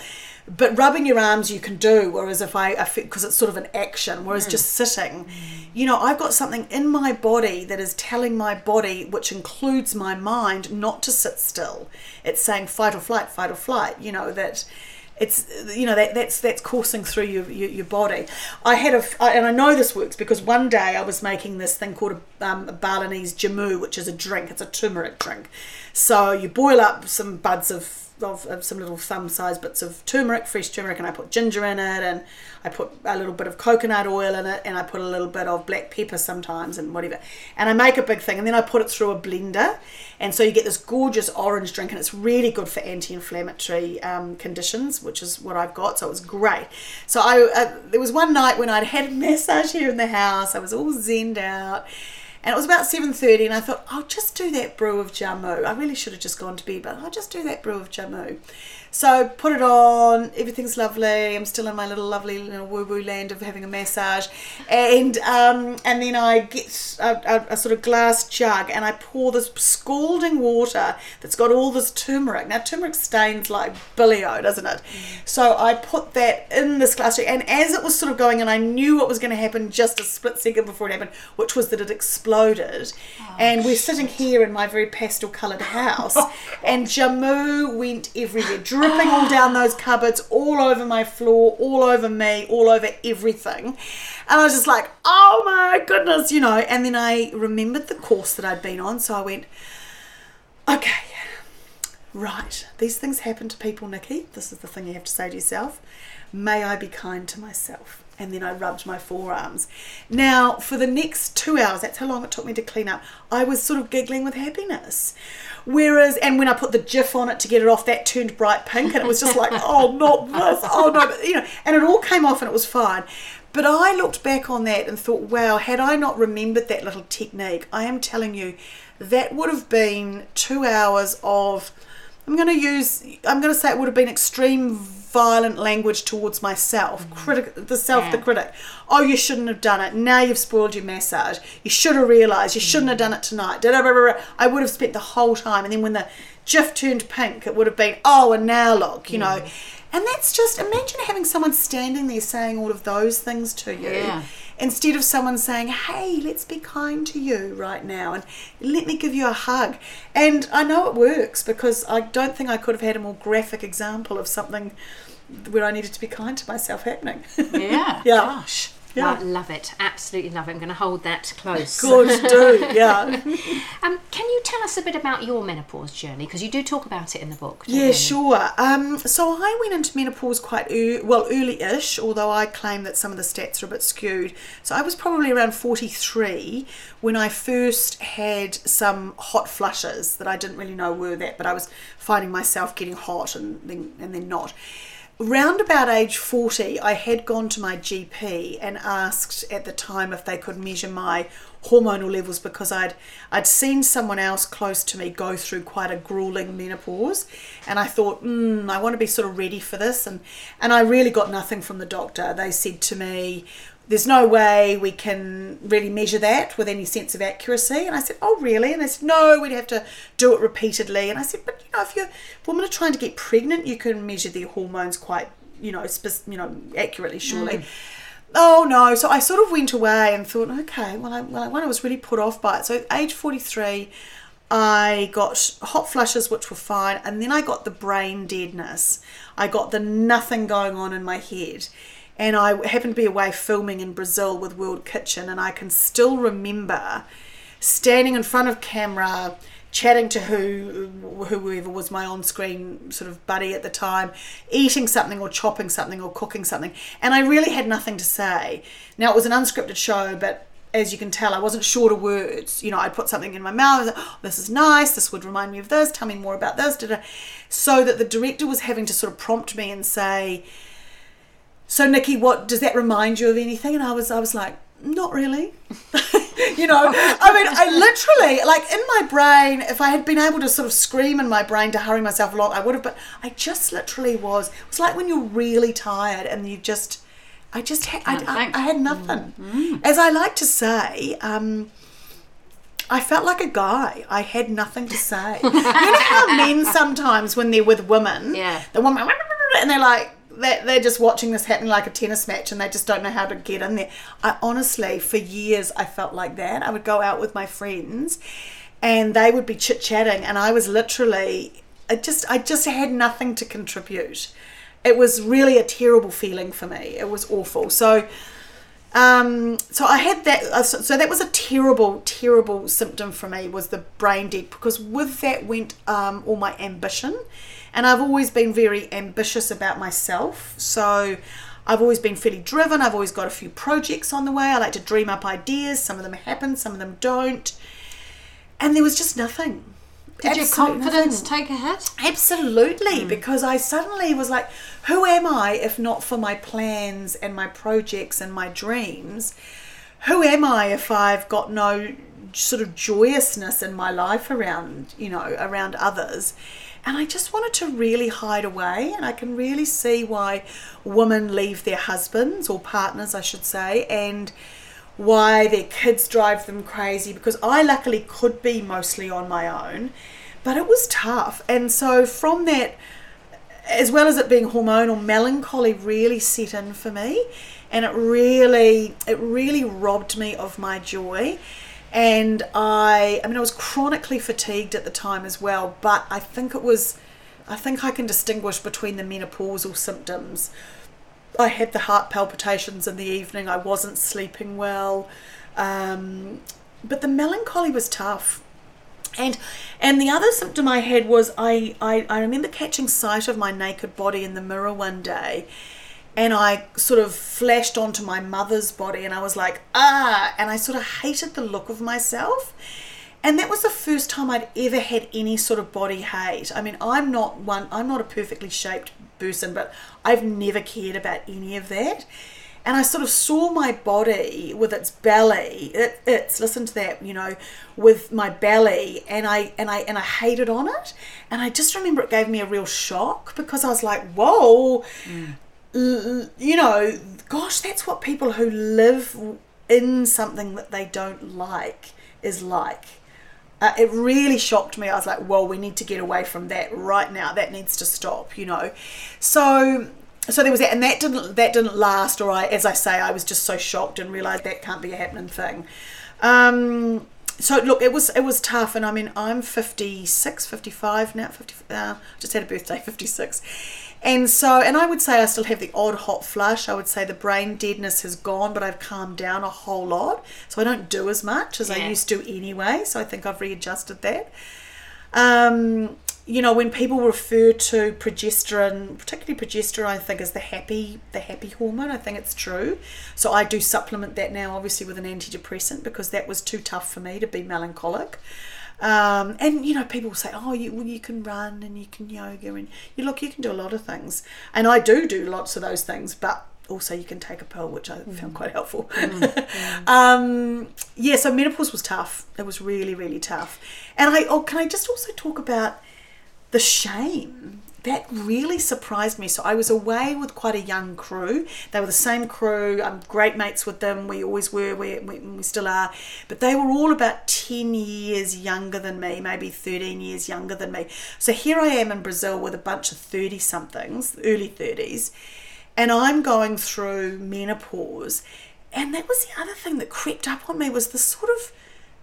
But rubbing your arms you can do, whereas if I, because it's sort of an action, whereas just sitting, you know, I've got something in my body that is telling my body, which includes my mind, not to sit still. It's saying fight or flight, fight or flight, you know, that it's you know that that's that's coursing through your, your, your body. I had a I- and I know this works because one day I was making this thing called a, um, a Balinese jamu, which is a drink. It's a turmeric drink. So you boil up some buds of of, of some little thumb sized bits of turmeric, fresh turmeric, and I put ginger in it, and I put a little bit of coconut oil in it, and I put a little bit of black pepper sometimes, and whatever. And I make a big thing, and then I put it through a blender, and so you get this gorgeous orange drink, and it's really good for anti-inflammatory um, conditions, which is what I've got. So it was great. So I uh, there was one night when I'd had a massage here in the house. I was all zenned out. And it was about 7.30 and I thought, I'll just do that brew of jamu. I really should have just gone to bed, but I'll just do that brew of jamu. So put it on, everything's lovely. I'm still in my little lovely little woo-woo land of having a massage. And um, and then I get a, a, a sort of glass jug and I pour this scalding water that's got all this turmeric. Now turmeric stains like billio, doesn't it? So I put that in this glass jug and as it was sort of going and I knew what was going to happen just a split second before it happened, which was that it exploded. and we're sitting here in my very pastel coloured house and Jamu went everywhere, dripping all down those cupboards, all over my floor, all over me, all over everything. And I was just like, oh my goodness, you know. And then I remembered the course that I'd been on, so I went, okay, right, these things happen to people, Nici. This is the thing you have to say to yourself. May I be kind to myself. And then I rubbed my forearms. Now, for the next two hours, that's how long it took me to clean up, I was sort of giggling with happiness. Whereas, and when I put the Jif on it to get it off, that turned bright pink, and it was just like, oh, not this, oh no, but, you know, and it all came off and it was fine. But I looked back on that and thought, wow, had I not remembered that little technique, I am telling you, that would have been two hours of, I'm going to use, I'm going to say it would have been extreme violent language towards myself, mm-hmm. critic, the self, the critic. Oh, you shouldn't have done it. Now you've spoiled your massage. You should have realised. You shouldn't have mm. done it tonight. I would have spent the whole time. And then when the Jif turned pink, it would have been, oh, and now look, you know. Mm. And that's just, imagine having someone standing there saying all of those things to you Yeah. instead of someone saying, Hey, let's be kind to you right now and let me give you a hug. And I know it works because I don't think I could have had a more graphic example of something where I needed to be kind to myself happening. Yeah. Yeah. Gosh. Yeah. I love it. Absolutely love it. I'm going to hold that close. Good, do, yeah. Um, can you tell us a bit about your menopause journey? Because you do talk about it in the book. don't Yeah, you? sure. Um, so I went into menopause quite early, well, early-ish, although I claim that some of the stats are a bit skewed. So I was probably around 43 when I first had some hot flushes that I didn't really know were that, but I was finding myself getting hot and then, and then not. Round about age 40, I had gone to my GP and asked at the time if they could measure my hormonal levels because I'd I'd seen someone else close to me go through quite a grueling menopause. And I thought mm, I want to be sort of ready for this. And and I really got nothing from the doctor. They said to me there's no way we can really measure that with any sense of accuracy. And I said oh really? And they said no we'd have to do it repeatedly. And I said but you know if you're if women are trying to get pregnant you can measure their hormones quite you know spec- you know accurately surely. Mm. Oh no. So i sort of went away and thought okay well i well when i was really put off by it. So at age 43 i got hot flushes which were fine and then i got the brain deadness. I got the nothing going on in my head and i happened to be away filming in brazil with world kitchen and i can still remember standing in front of camera chatting to who whoever was my on-screen sort of buddy at the time eating something or chopping something or cooking something. And i really had nothing to say. Now it was an unscripted show but as you can tell i wasn't short of words. You know i'd put something in my mouth oh, this is nice this would remind me of this tell me more about this so that the director was having to sort of prompt me and say so Nici, what does that remind you of anything? And I was I was like, not really. you know, I mean, I literally like in my brain, if I had been able to sort of scream in my brain to hurry myself along, I would have. But I just literally was. It was like when you're really tired and you just, I just had, I, I. I had nothing. As I like to say. um I felt like a guy. I had nothing to say. you know how men sometimes, when they're with women, Yeah. the woman, and they're like, they're, just watching this happen like a tennis match and they just don't know how to get in there. I honestly, for years, I felt like that. I would go out with my friends and they would be chit chatting, and I was literally, I just, I just had nothing to contribute. It was really a terrible feeling for me. It was awful. So, um, so I had that. uh, so that was a terrible, terrible symptom for me. Was the brain dead because with that went um, all my ambition, and I've always been very ambitious about myself. So I've always been fairly driven. I've always got a few projects on the way. I like to dream up ideas. Some of them happen, some of them don't, and there was just nothing. Did your confidence nothing. take a hit? Absolutely, hmm. because I suddenly was like, who am I if not for my plans and my projects and my dreams? Who am I if I've got no sort of joyousness in my life around, you know, around others? And I just wanted to really hide away, and I can really see why women leave their husbands or partners, I should say, and why their kids drive them crazy because I luckily could be mostly on my own, but it was tough. And so from that, as well as it being hormonal, melancholy really set in for me, and it really, it really robbed me of my joy. And I, I mean, I was chronically fatigued at the time as well, but I think it was, I think I can distinguish between the menopausal symptoms I had the heart palpitations in the evening. I wasn't sleeping well, um, but the melancholy was tough. And and the other symptom I had was I, I, I remember catching sight of my naked body in the mirror one day, and I sort of flashed onto my mother's body, and I was like ah, and I sort of hated the look of myself. And that was the first time I'd ever had any sort of body hate. I mean, I'm not one, I'm not a perfectly shaped person, but I've never cared about any of that. And I sort of saw my body with its belly, it, it's listen to that, you know, with my belly, and I and I and I hated on it. And I just remember it gave me a real shock because I was like, whoa, l- you know, gosh, that's what people who live in something that they don't like is like. Uh, it really shocked me. I was like, well, we need to get away from that right now. That needs to stop, you know. So so there was that and that didn't that didn't last or I as I say, I was just so shocked and realised that can't be a happening thing. Um so look, it was it was tough, and I mean I'm 56, 55 now. 50, uh, just had a birthday, 56, And so, and I would say I still have the odd hot flush. I would say the brain deadness has gone, but I've calmed down a whole lot. So I don't do as much as I used to anyway. So I think I've readjusted that. Um, you know, when people refer to progesterone, particularly progesterone, I think is the happy, the happy hormone. I think it's true. So I do supplement that now, obviously with an antidepressant because that was too tough for me to be melancholic. Um, and you know, people say, "Oh, you well, you can run and you can yoga and you look, you can do a lot of things." And I do do lots of those things, but also you can take a pill, which I found quite helpful. um, yeah, so menopause was tough. It was really, really tough. And I, oh, can I just also talk about the shame? That really surprised me. So I was away with quite a young crew. They were the same crew. I'm great mates with them. We always were. We, we, we still are. But they were all about 10 years younger than me, maybe 13 years younger than me. So here I am in Brazil with a bunch of 30 somethings, early 30s and I'm going through menopause. And that was the other thing that crept up on me was the sort of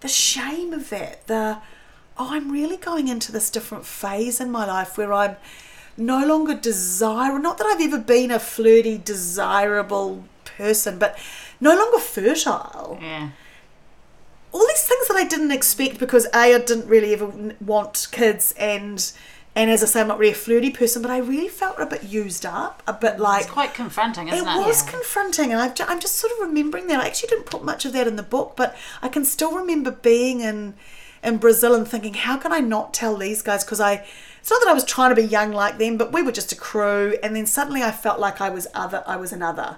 the shame of that. The oh, I'm really going into this different phase in my life where I'm no longer desire not that I've ever been a flirty, desirable person, but no longer fertile Yeah. all these things that I didn't expect because a I didn't really ever want kids and and as I say I'm not really a flirty person but I really felt a bit used up a bit like It's quite confronting, it isn't it? was confronting and I've, ju- I'm just sort of remembering that I actually didn't put much of that in the book but I can still remember being in in Brazil and thinking how can I not tell these guys because I it's not that I was trying to be young like them but we were just a crew and then suddenly I felt like I was other I was another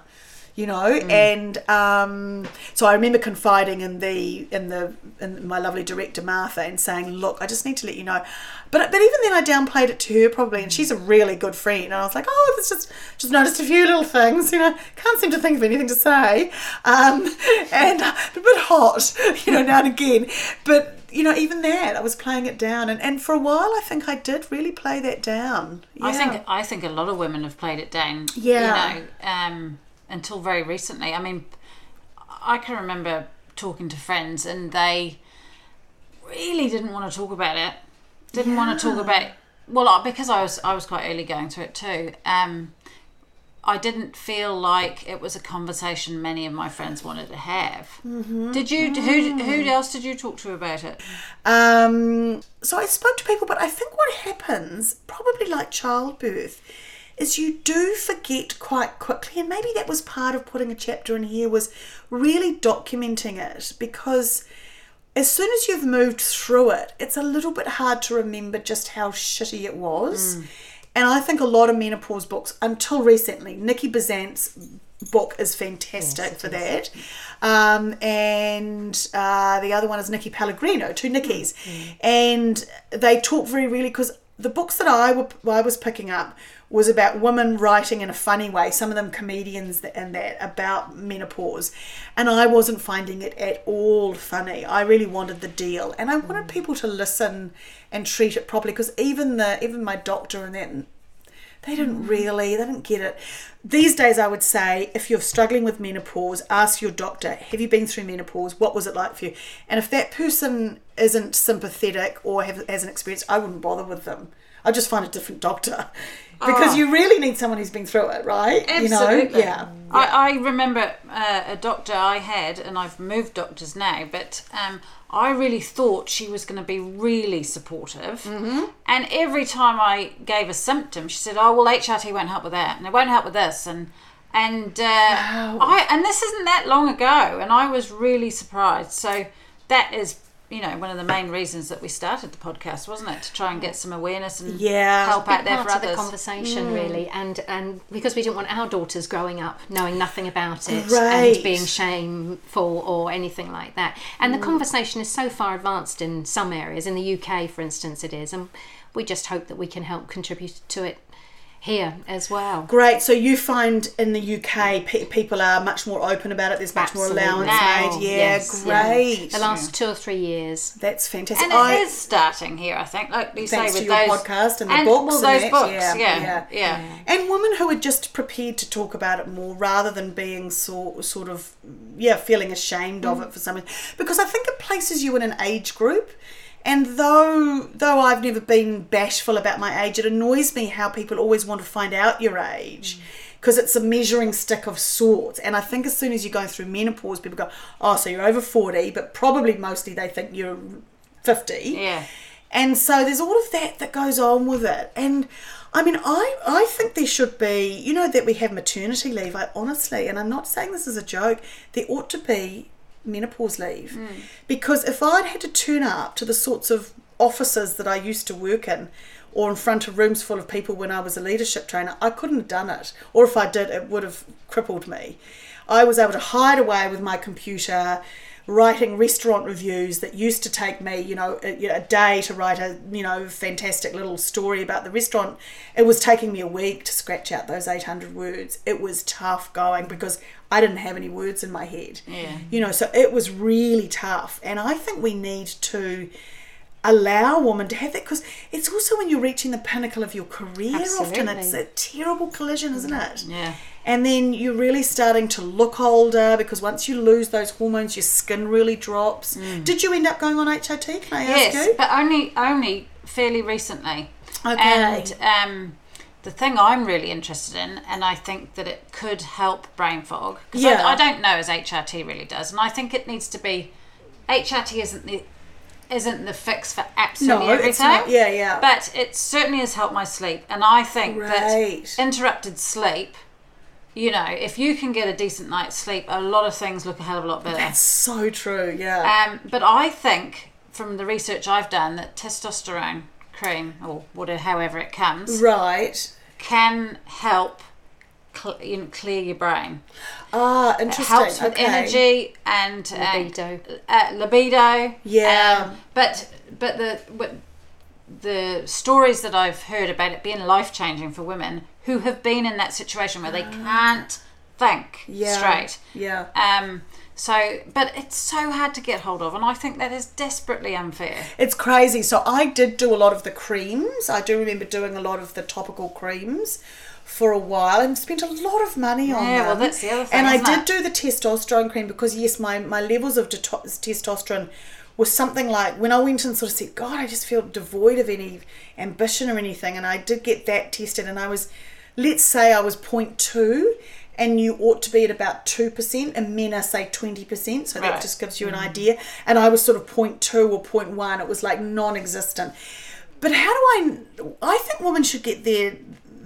you know? And um, so i remember confiding in the in the in my lovely director martha and saying look i just need to let you know. But but even then i downplayed it to her probably and she's a really good friend and i was like oh it's just just noticed a few little things you know? Can't seem to think of anything to say. Um, and a bit hot you know now and again. But you know even that i was playing it down and, and for a while i think i did really play that down I think I think a lot of women have played it down. Yeah. You know, um, until very recently. I mean, I can remember talking to friends and they really didn't want to talk about it. Didn't want to talk about well, because I was I was quite early going through it too. Um, I didn't feel like it was a conversation many of my friends wanted to have. Mm-hmm. Did you? Who who else did you talk to about it? Um, so I spoke to people, but I think what happens, probably like childbirth, is you do forget quite quickly, and maybe that was part of putting a chapter in here was really documenting it because as soon as you've moved through it, it's a little bit hard to remember just how shitty it was. And I think a lot of menopause books, until recently, Niki Bezzant's book is fantastic for that. Um, and uh, the other one is Nicky Pellegrino, two Nikkis. And they talk very really because the books that I, were, I was picking up was about women writing in a funny way, some of them comedians and that about menopause. And I wasn't finding it at all funny. I really wanted the deal. And I wanted mm. people to listen and treat it properly because even the even my doctor and that they didn't mm. really they didn't get it. These days i would say if you're struggling with menopause ask your doctor have you been through menopause? What was it like for you? And if that person isn't sympathetic or have, has an experience i wouldn't bother with them. I'd just find a different doctor because Oh. you really need someone who's been through it right you know Absolutely. yeah I, I remember uh, a doctor I had, and I've moved doctors now, but um, I really thought she was going to be really supportive. Mm-hmm. And every time I gave a symptom, she said, "Oh well, HRT won't help with that, and it won't help with this," and and uh, I and this isn't that long ago, and I was really surprised. So that is. You know, one of the main reasons that we started the podcast, wasn't it, to try and get some awareness and Yeah. help out there part for of the others. conversation mm. really. And and because we didn't want our daughters growing up knowing nothing about it Right. and being shameful or anything like that. And the mm. conversation is so far advanced in some areas. In the UK for instance it is. And we just hope that we can help contribute to it here as well Great. So you find in the UK pe- people are much more open about it. There's much Absolutely. more allowance Now, made. Yeah, Yes, yeah. great. the last two or three years That's fantastic. And it I- is starting here, I think. Like you thanks say, to with your those podcast and the books well, and those that, books, yeah, yeah, yeah. yeah, and women who are just prepared to talk about it more rather than being so, sort of yeah feeling ashamed Mm. of it for some reason because i think it places you in an age group and though though I've never been bashful about my age, it annoys me how people always want to find out your age. Mm. Because it's a measuring stick of sorts. And I think as soon as you go through menopause, people go, oh, so you're over 40, but probably mostly they think you're 50. Yeah. And so there's all of that that goes on with it. And I mean, I, I think there should be, you know, that we have maternity leave. I honestly, and I'm not saying this as a joke, there ought to be menopause leave. Mm. Because if I'd had to turn up to the sorts of offices that I used to work in, or in front of rooms full of people when I was a leadership trainer, I couldn't have done it. Or if I did, it would have crippled me. I was able to hide away with my computer, writing restaurant reviews that used to take me, you know, a, a day to write a, you know, fantastic little story about the restaurant. It was taking me a week to scratch out those 800 words. It was tough going because I didn't have any words in my head. Yeah. You know, so it was really tough. And I think we need to allow a woman to have that because it's also when you're reaching the pinnacle of your career often it's a terrible collision isn't it Yeah. and then you're really starting to look older because once you lose those hormones your skin really drops did you end up going on HRT can I ask Yes, you but only only fairly recently. Okay. And um, the thing I'm really interested in, and I think that it could help brain fog, because Yeah. I, I don't know as HRT really does, and I think it needs to be. HRT isn't the isn't the fix for absolutely No, everything. it's not. Yeah, yeah. But it certainly has helped my sleep, and I think Right. that interrupted sleep. You know, if you can get a decent night's sleep, a lot of things look a hell of a lot better. that's so true yeah Um, but I think from the research I've done that testosterone cream or whatever, however it comes, right can help cl- you know, clear your brain. ah interesting Helps with okay. energy and uh, Libido. uh, libido. Yeah. Um, but but the what, the stories that I've heard about it being life changing for women who have been in that situation where they can't think Ah. yeah straight. yeah Um, so, but it's so hard to get hold of, and I think that is desperately unfair. It's crazy. So I did do a lot of the creams. I do remember doing a lot of the topical creams for a while and spent a lot of money on Yeah, them. well, that's the other thing, And I did it? do the testosterone cream because yes, my my levels of deto- testosterone was something like when I went and sort of said, God, I just feel devoid of any ambition or anything, and I did get that tested, and I was, let's say I was 0.2 and you ought to be at about 2% and men are say 20% so that just gives you an mm. idea and i was sort of 0.2 or 0.1 it was like non-existent but how do i i think women should get their,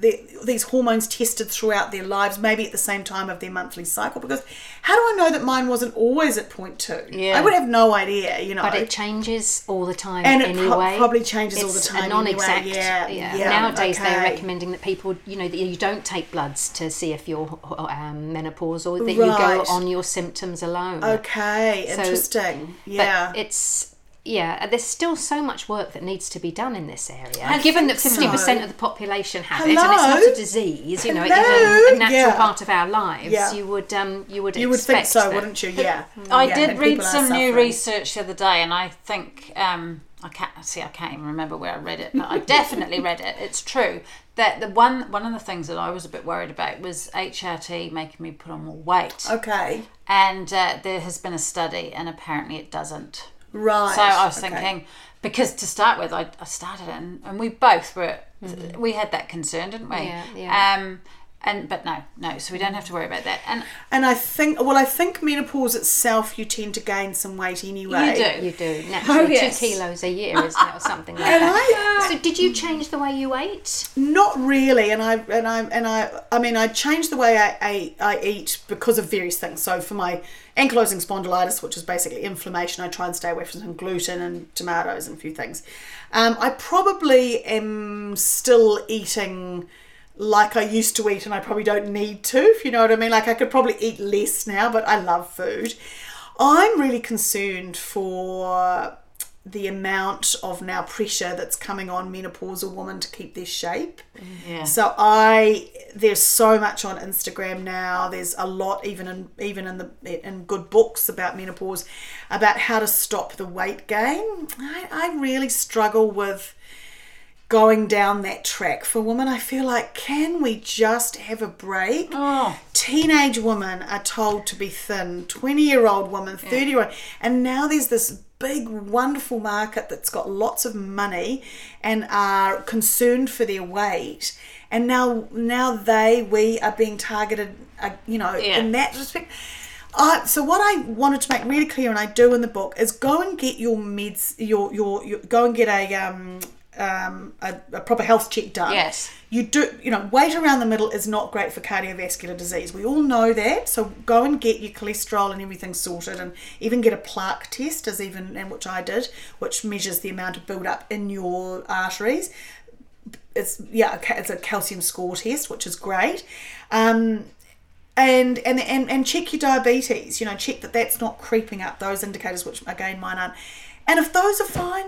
their these hormones tested throughout their lives maybe at the same time of their monthly cycle because how do i know that mine wasn't always at two? Yeah. i would have no idea you know But it changes all the time And it pro- probably changes all the It's time non-exact. anyway. Yeah, yeah, Nowadays they're recommending that people, you know, that you don't take bloods to see if you're um, menopausal. That you go on your symptoms alone. okay So- interesting yeah it's yeah, there's still so much work that needs to be done in this area. I Given that fifty percent so. of the population have it, and it's not a disease, you know, it is a, a natural Yeah. part of our lives. Yeah. You would um, you would you would think expect so that- wouldn't you yeah I Yeah, did read some new research the other day, and I think um, I can't see. I can't even remember where I read it, but I definitely read it. It's true that the one one of the things that I was a bit worried about was HRT making me put on more weight, okay and uh, there has been a study, and apparently it doesn't. Right So I was okay. thinking, because to start with, I, I started it, and, and we both were, we had that concern, didn't we? Yeah, yeah. Um, and but no, no, so we don't have to worry about that. And And I think, well, I think menopause itself, you tend to gain some weight anyway. you do. You do naturally Oh, yes. two kilos a year, isn't it, or something like And that. I, So did you change the way you ate? not really, and I and I and I, I mean, I changed the way I, I I eat because of various things. So for my ankylosing spondylitis, which is basically inflammation, I try and stay away from some gluten and tomatoes and a few things. Um, I probably am still eating like I used to eat, and I probably don't need to, if you know what I mean. Like I could probably eat less now, but I love food. I'm really concerned for the amount of now pressure that's coming on menopausal women to keep their shape. Yeah. So I there's so much on Instagram now. There's a lot even in even in the in good books about menopause about how to stop the weight gain. I, I really struggle with going down that track for women. I feel like, can we just have a break? Oh. Teenage women are told to be thin, 20 year old women, 30 year old. And now there's this big, wonderful market that's got lots of money and are concerned for their weight. And now, now they, we are being targeted, uh, you know, Yeah. in that respect. I, so what I wanted to make really clear, and I do in the book, is go and get your meds, your your, your go and get a um um a, a proper health check done. Yes. You do, you know, weight around the middle is not great for cardiovascular disease. We all know that. So go and get your cholesterol and everything sorted, and even get a plaque test, as even and which I did, which measures the amount of build up in your arteries it's yeah it's a calcium score test which is great um and, and and and check your diabetes you know check that that's not creeping up those indicators which again mine aren't and if those are fine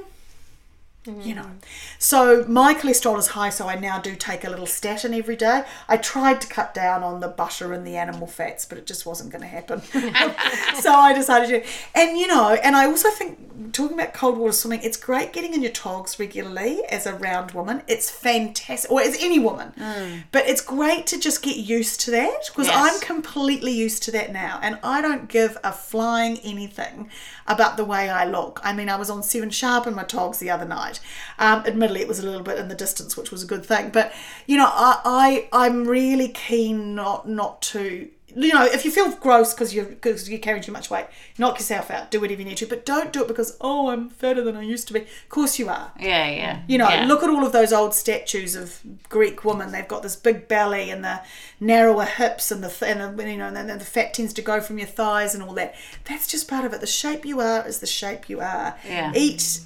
you know. Mm. So my cholesterol is high so i now do take a little statin every day. I tried to cut down on the butter and the animal fats but it just wasn't going to happen. So i decided to and you know and i also think talking about cold water swimming it's great getting in your togs regularly as a round woman. It's fantastic or as any woman. Mm. But it's great to just get used to that because Yes. i'm completely used to that now and i don't give a flying anything about the way i look. I mean i was on seven sharp in my togs the other night. Um, admittedly it was a little bit in the distance which was a good thing. But you know i, I i'm really keen not not to you know if you feel gross because you're because you're carrying too much weight knock yourself out do whatever you need to but don't do it because oh i'm fatter than i used to be of course you are Yeah, yeah. you know, yeah. look at all of those old statues of Greek women. They've got this big belly and the narrower hips and the and the, you know, and then the fat tends to go from your thighs and all that. That's just part of it. The shape you are is the shape you are. Yeah. Eat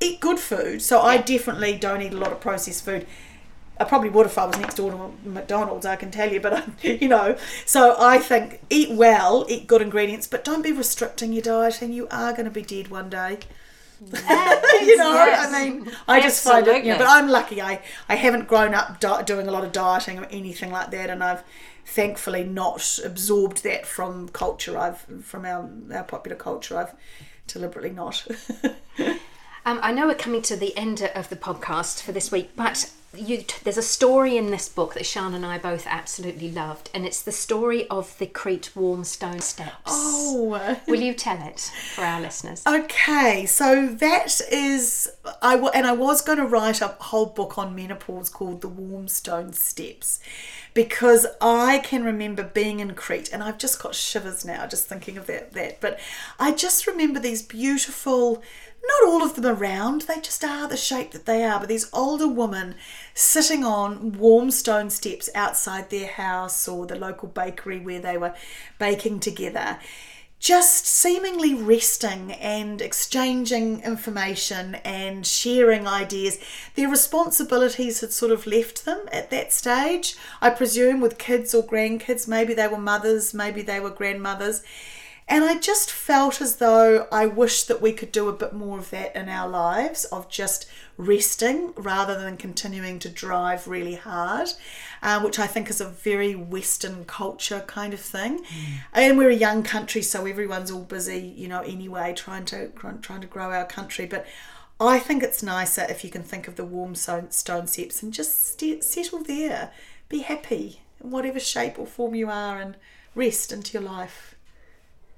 eat good food. So I definitely don't eat a lot of processed food. I probably would if I was next door to McDonald's, I can tell you, but you know. So I think eat well, eat good ingredients, but don't be restricting your diet, and you are going to be dead one day. you know, Yes. I mean, I just find it. You know, but I'm lucky. I I haven't grown up di- doing a lot of dieting or anything like that, and I've thankfully not absorbed that from culture. I've from our our popular culture. I've deliberately not. Um, I know we're coming to the end of the podcast for this week, but you, there's a story in this book that Sian and I both absolutely loved, and it's the story of the Crete warm stone steps. oh. Will you tell it for our listeners? Okay, so that is I and I was going to write a whole book on menopause called The Warm Stone Steps because I can remember being in Crete and I've just got shivers now just thinking of that that but I just remember these beautiful not all of them around they just are the shape that they are but these older women sitting on warm stone steps outside their house or the local bakery where they were baking together just seemingly resting and exchanging information and sharing ideas. Their responsibilities had sort of left them at that stage. I presume with kids or grandkids, maybe they were mothers, maybe they were grandmothers. And I just felt as though I wish that we could do a bit more of that in our lives, of just resting rather than continuing to drive really hard, uh, which I think is a very Western culture kind of thing. And we're a young country, so everyone's all busy, you know, anyway, trying to trying to grow our country. But I think it's nicer if you can think of the warm stone stone steps and just st- settle there, be happy in whatever shape or form you are, and rest into your life.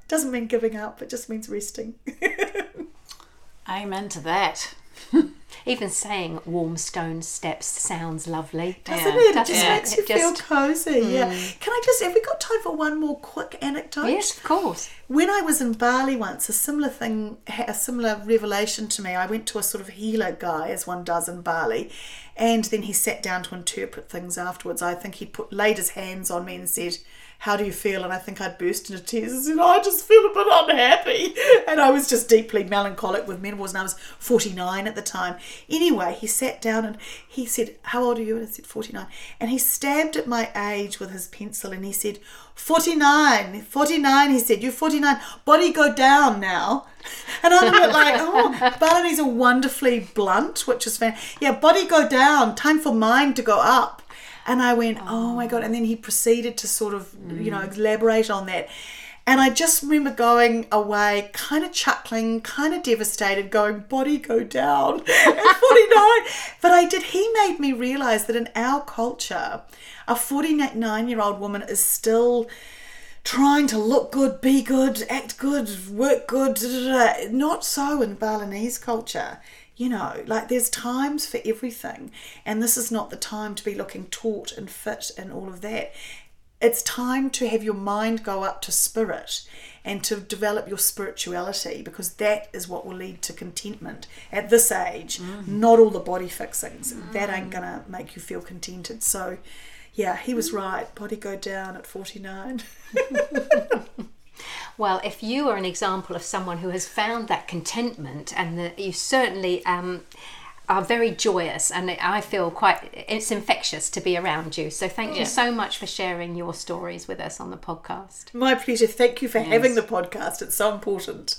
Doesn't mean giving up, it just means resting. Amen to that. Even saying warm stone steps sounds lovely. Doesn't Yeah. it? It Doesn't just it? makes you It feel just- cozy. Yeah. Hmm. Can I just have we got time for one more quick anecdote? Yes, of course. When I was in Bali once, a similar thing, a similar revelation to me. I went to a sort of healer guy, as one does in Bali, and then he sat down to interpret things afterwards. I think he put laid his hands on me and said, "How do you feel?" And I think I'd burst into tears and said, oh, "I just feel a bit unhappy," and I was just deeply melancholic with menopause, and I was forty nine at the time. Anyway, he sat down and he said, "How old are you?" And I said, 49. And he stabbed at my age with his pencil and he said, 49, 49, he said, you're 49, body go down now. And I'm a bit like, oh, Balinese are wonderfully blunt, which is fan. Yeah, body go down, time for mind to go up. And I went, oh. oh my God. And then he proceeded to sort of, you know, mm. elaborate on that. And I just remember going away, kind of chuckling, kind of devastated, going, body go down at 49. but I did, he made me realize that in our culture, a 49 year old woman is still trying to look good, be good, act good, work good. Not so in Balinese culture. You know, like there's times for everything, and this is not the time to be looking taut and fit and all of that. It's time to have your mind go up to spirit and to develop your spirituality because that is what will lead to contentment at this age. Mm. Not all the body fixings. Mm. That ain't gonna make you feel contented. So, yeah, he was right. Body go down at 49. Well, if you are an example of someone who has found that contentment and that you certainly um, are very joyous, and I feel quite it's infectious to be around you. So thank Yeah. you so much for sharing your stories with us on the podcast. My pleasure. Thank you for having the podcast. It's so important.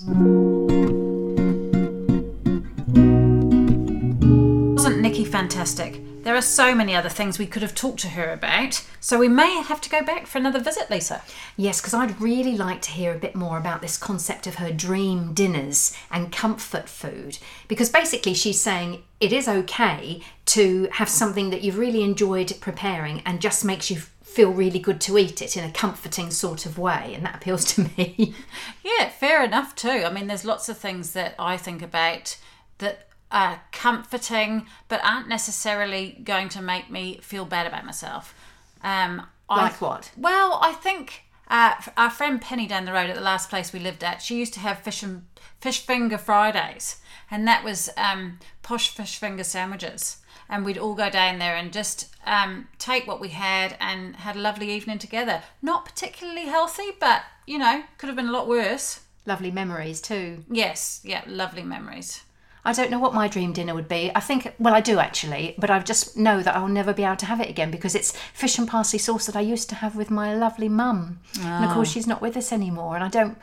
Fantastic? There are so many other things we could have talked to her about, so we may have to go back for another visit, Lisa. Yes, because I'd really like to hear a bit more about this concept of her dream dinners and comfort food. Because basically, she's saying it is okay to have something that you've really enjoyed preparing and just makes you feel really good to eat it in a comforting sort of way. And that appeals to me. Yeah, fair enough too. I mean, there's lots of things that I think about that are comforting, but aren't necessarily going to make me feel bad about myself. Um, I- Like what? Well, I think uh, our friend Penny down the road at the last place we lived at, she used to have fish and fish finger Fridays, and that was um, posh fish finger sandwiches. And we'd all go down there and just um, take what we had and had a lovely evening together. Not particularly healthy, but you know, could have been a lot worse. Lovely memories too. Yes, yeah, lovely memories. I don't know what my dream dinner would be. I think, well, I do actually, but I just know that I'll never be able to have it again because it's fish and parsley sauce that I used to have with my lovely mum, and of course she's not with us anymore, and I don't,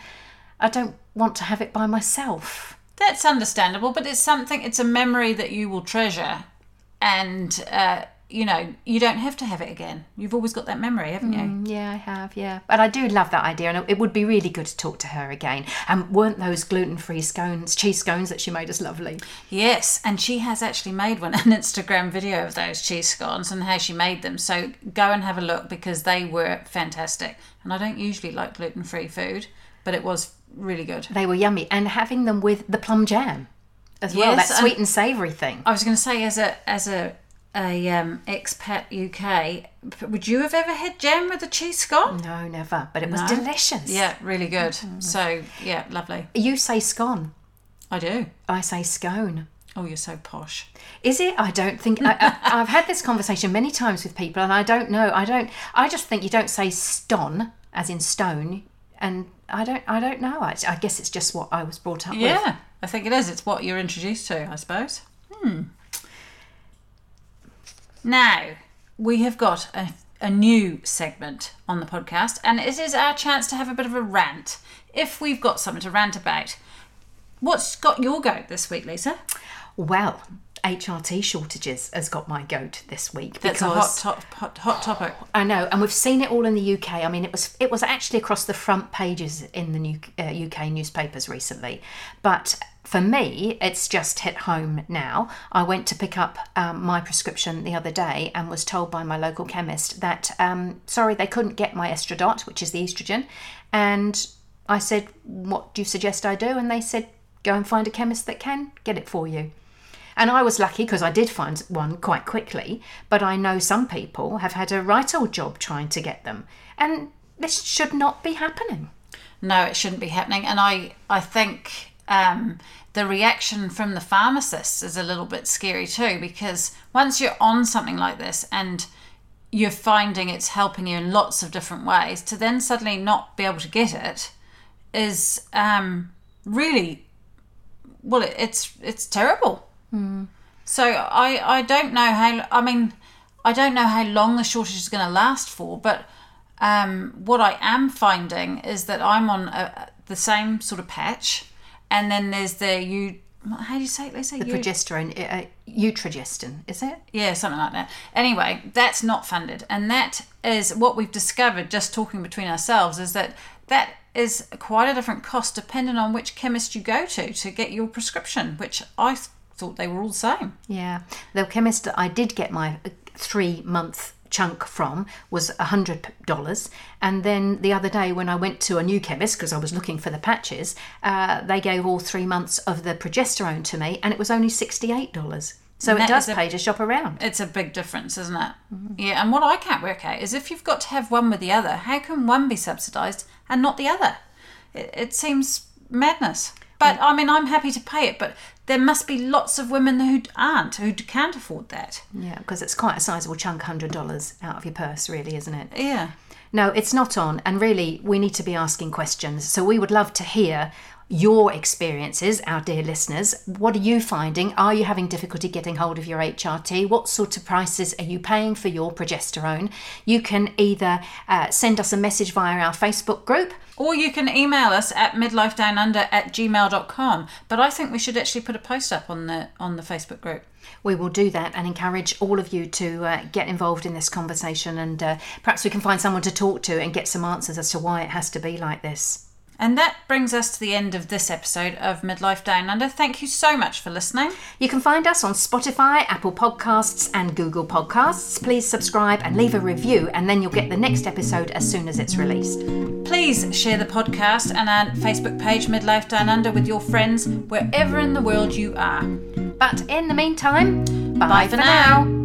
I don't want to have it by myself. That's understandable, but it's something, it's a memory that you will treasure. And, uh, you know, you don't have to have it again. You've always got that memory, haven't you? Mm, yeah, I have, yeah, but I do love that idea, and it would be really good to talk to her again. And weren't those gluten-free scones, cheese scones that she made us lovely? Yes, and she has actually made one an Instagram video of those cheese scones and how she made them. So go and have a look because they were fantastic. And I don't usually like gluten free food, but it was really good. They were yummy, and having them with the plum jam as well, Yes, that sweet and savoury thing. I was going to say, as a as a a um, expat UK, would you have ever had jam with a cheese scone? No, never, but it was No? delicious. Yeah, really good. So yeah, lovely. You say scone, I do. I say scone. Oh, you're so posh. Is it? I don't think. I, I, I've had this conversation many times with people, and I don't know. I don't. I just think you don't say ston as in stone, and I don't. I don't know. I, I guess it's just what I was brought up with. Yeah, I think it is. It's what you're introduced to, I suppose. Hmm. Now, we have got a, a new segment on the podcast, and it is our chance to have a bit of a rant. If we've got something to rant about, what's got your goat this week, Lisa? Well, HRT shortages has got my goat this week That's a hot, top, hot, hot topic. I know, and we've seen it all in the UK. I mean, it was it was actually across the front pages in the new, uh, UK newspapers recently, but for me, it's just hit home now. I went to pick up um, my prescription the other day and was told by my local chemist that um, sorry they couldn't get my Estradot, which is the estrogen, and I said, "What do you suggest I do?" And they said, "Go and find a chemist that can get it for you." And I was lucky because I did find one quite quickly, but I know some people have had a right old job trying to get them. And this should not be happening. no, it shouldn't be happening. And I, I think um, the reaction from the pharmacists is a little bit scary too, because once you're on something like this and you're finding it's helping you in lots of different ways, to then suddenly not be able to get it is um, really well. It, it's it's terrible. So I I don't know how. I mean, I don't know how long the shortage is going to last for, but um, what I am finding is that I'm on a, the same sort of patch, and then there's the you. How do you say it? They say The progesterone, uh, Utrogestan, is it? yeah, something like that. Anyway, that's not funded, and that is what we've discovered just talking between ourselves is that that is quite a different cost depending on which chemist you go to to get your prescription, which I th- thought they were all the same. Yeah, the chemist I did get my uh, three month chunk from was a hundred dollars, and then the other day when I went to a new chemist because I was looking for the patches, uh, they gave all three months of the progesterone to me, and it was only sixty eight dollars. So it does a- pay to shop around. It's a big difference, isn't it? Yeah, and what I can't work out is if you've got to have one with the other, how can one be subsidised and not the other? It, it seems madness. But I mean, I'm happy to pay it, but there must be lots of women who aren't, who can't afford that. Yeah, because it's quite a sizable chunk, hundred dollars out of your purse, really, isn't it? Yeah. No, it's not on. And really, we need to be asking questions. So we would love to hear your experiences, our dear listeners. What are you finding? Are you having difficulty getting hold of your HRT? What sort of prices are you paying for your progesterone? You can either uh, send us a message via our Facebook group. Or you can email us at midlifedownunder at gmail.com. But I think we should actually put a post up on the on the Facebook group. We will do that and encourage all of you to uh, get involved in this conversation, and uh, perhaps we can find someone to talk to and get some answers as to why it has to be like this. And that brings us to the end of this episode of Midlife Down Under. Thank you so much for listening. You can find us on Spotify, Apple Podcasts, and Google Podcasts. Please subscribe and leave a review, and then you'll get the next episode as soon as it's released. Please share the podcast and our Facebook page Midlife Down Under with your friends wherever in the world you are. But in the meantime, bye, Bye for now.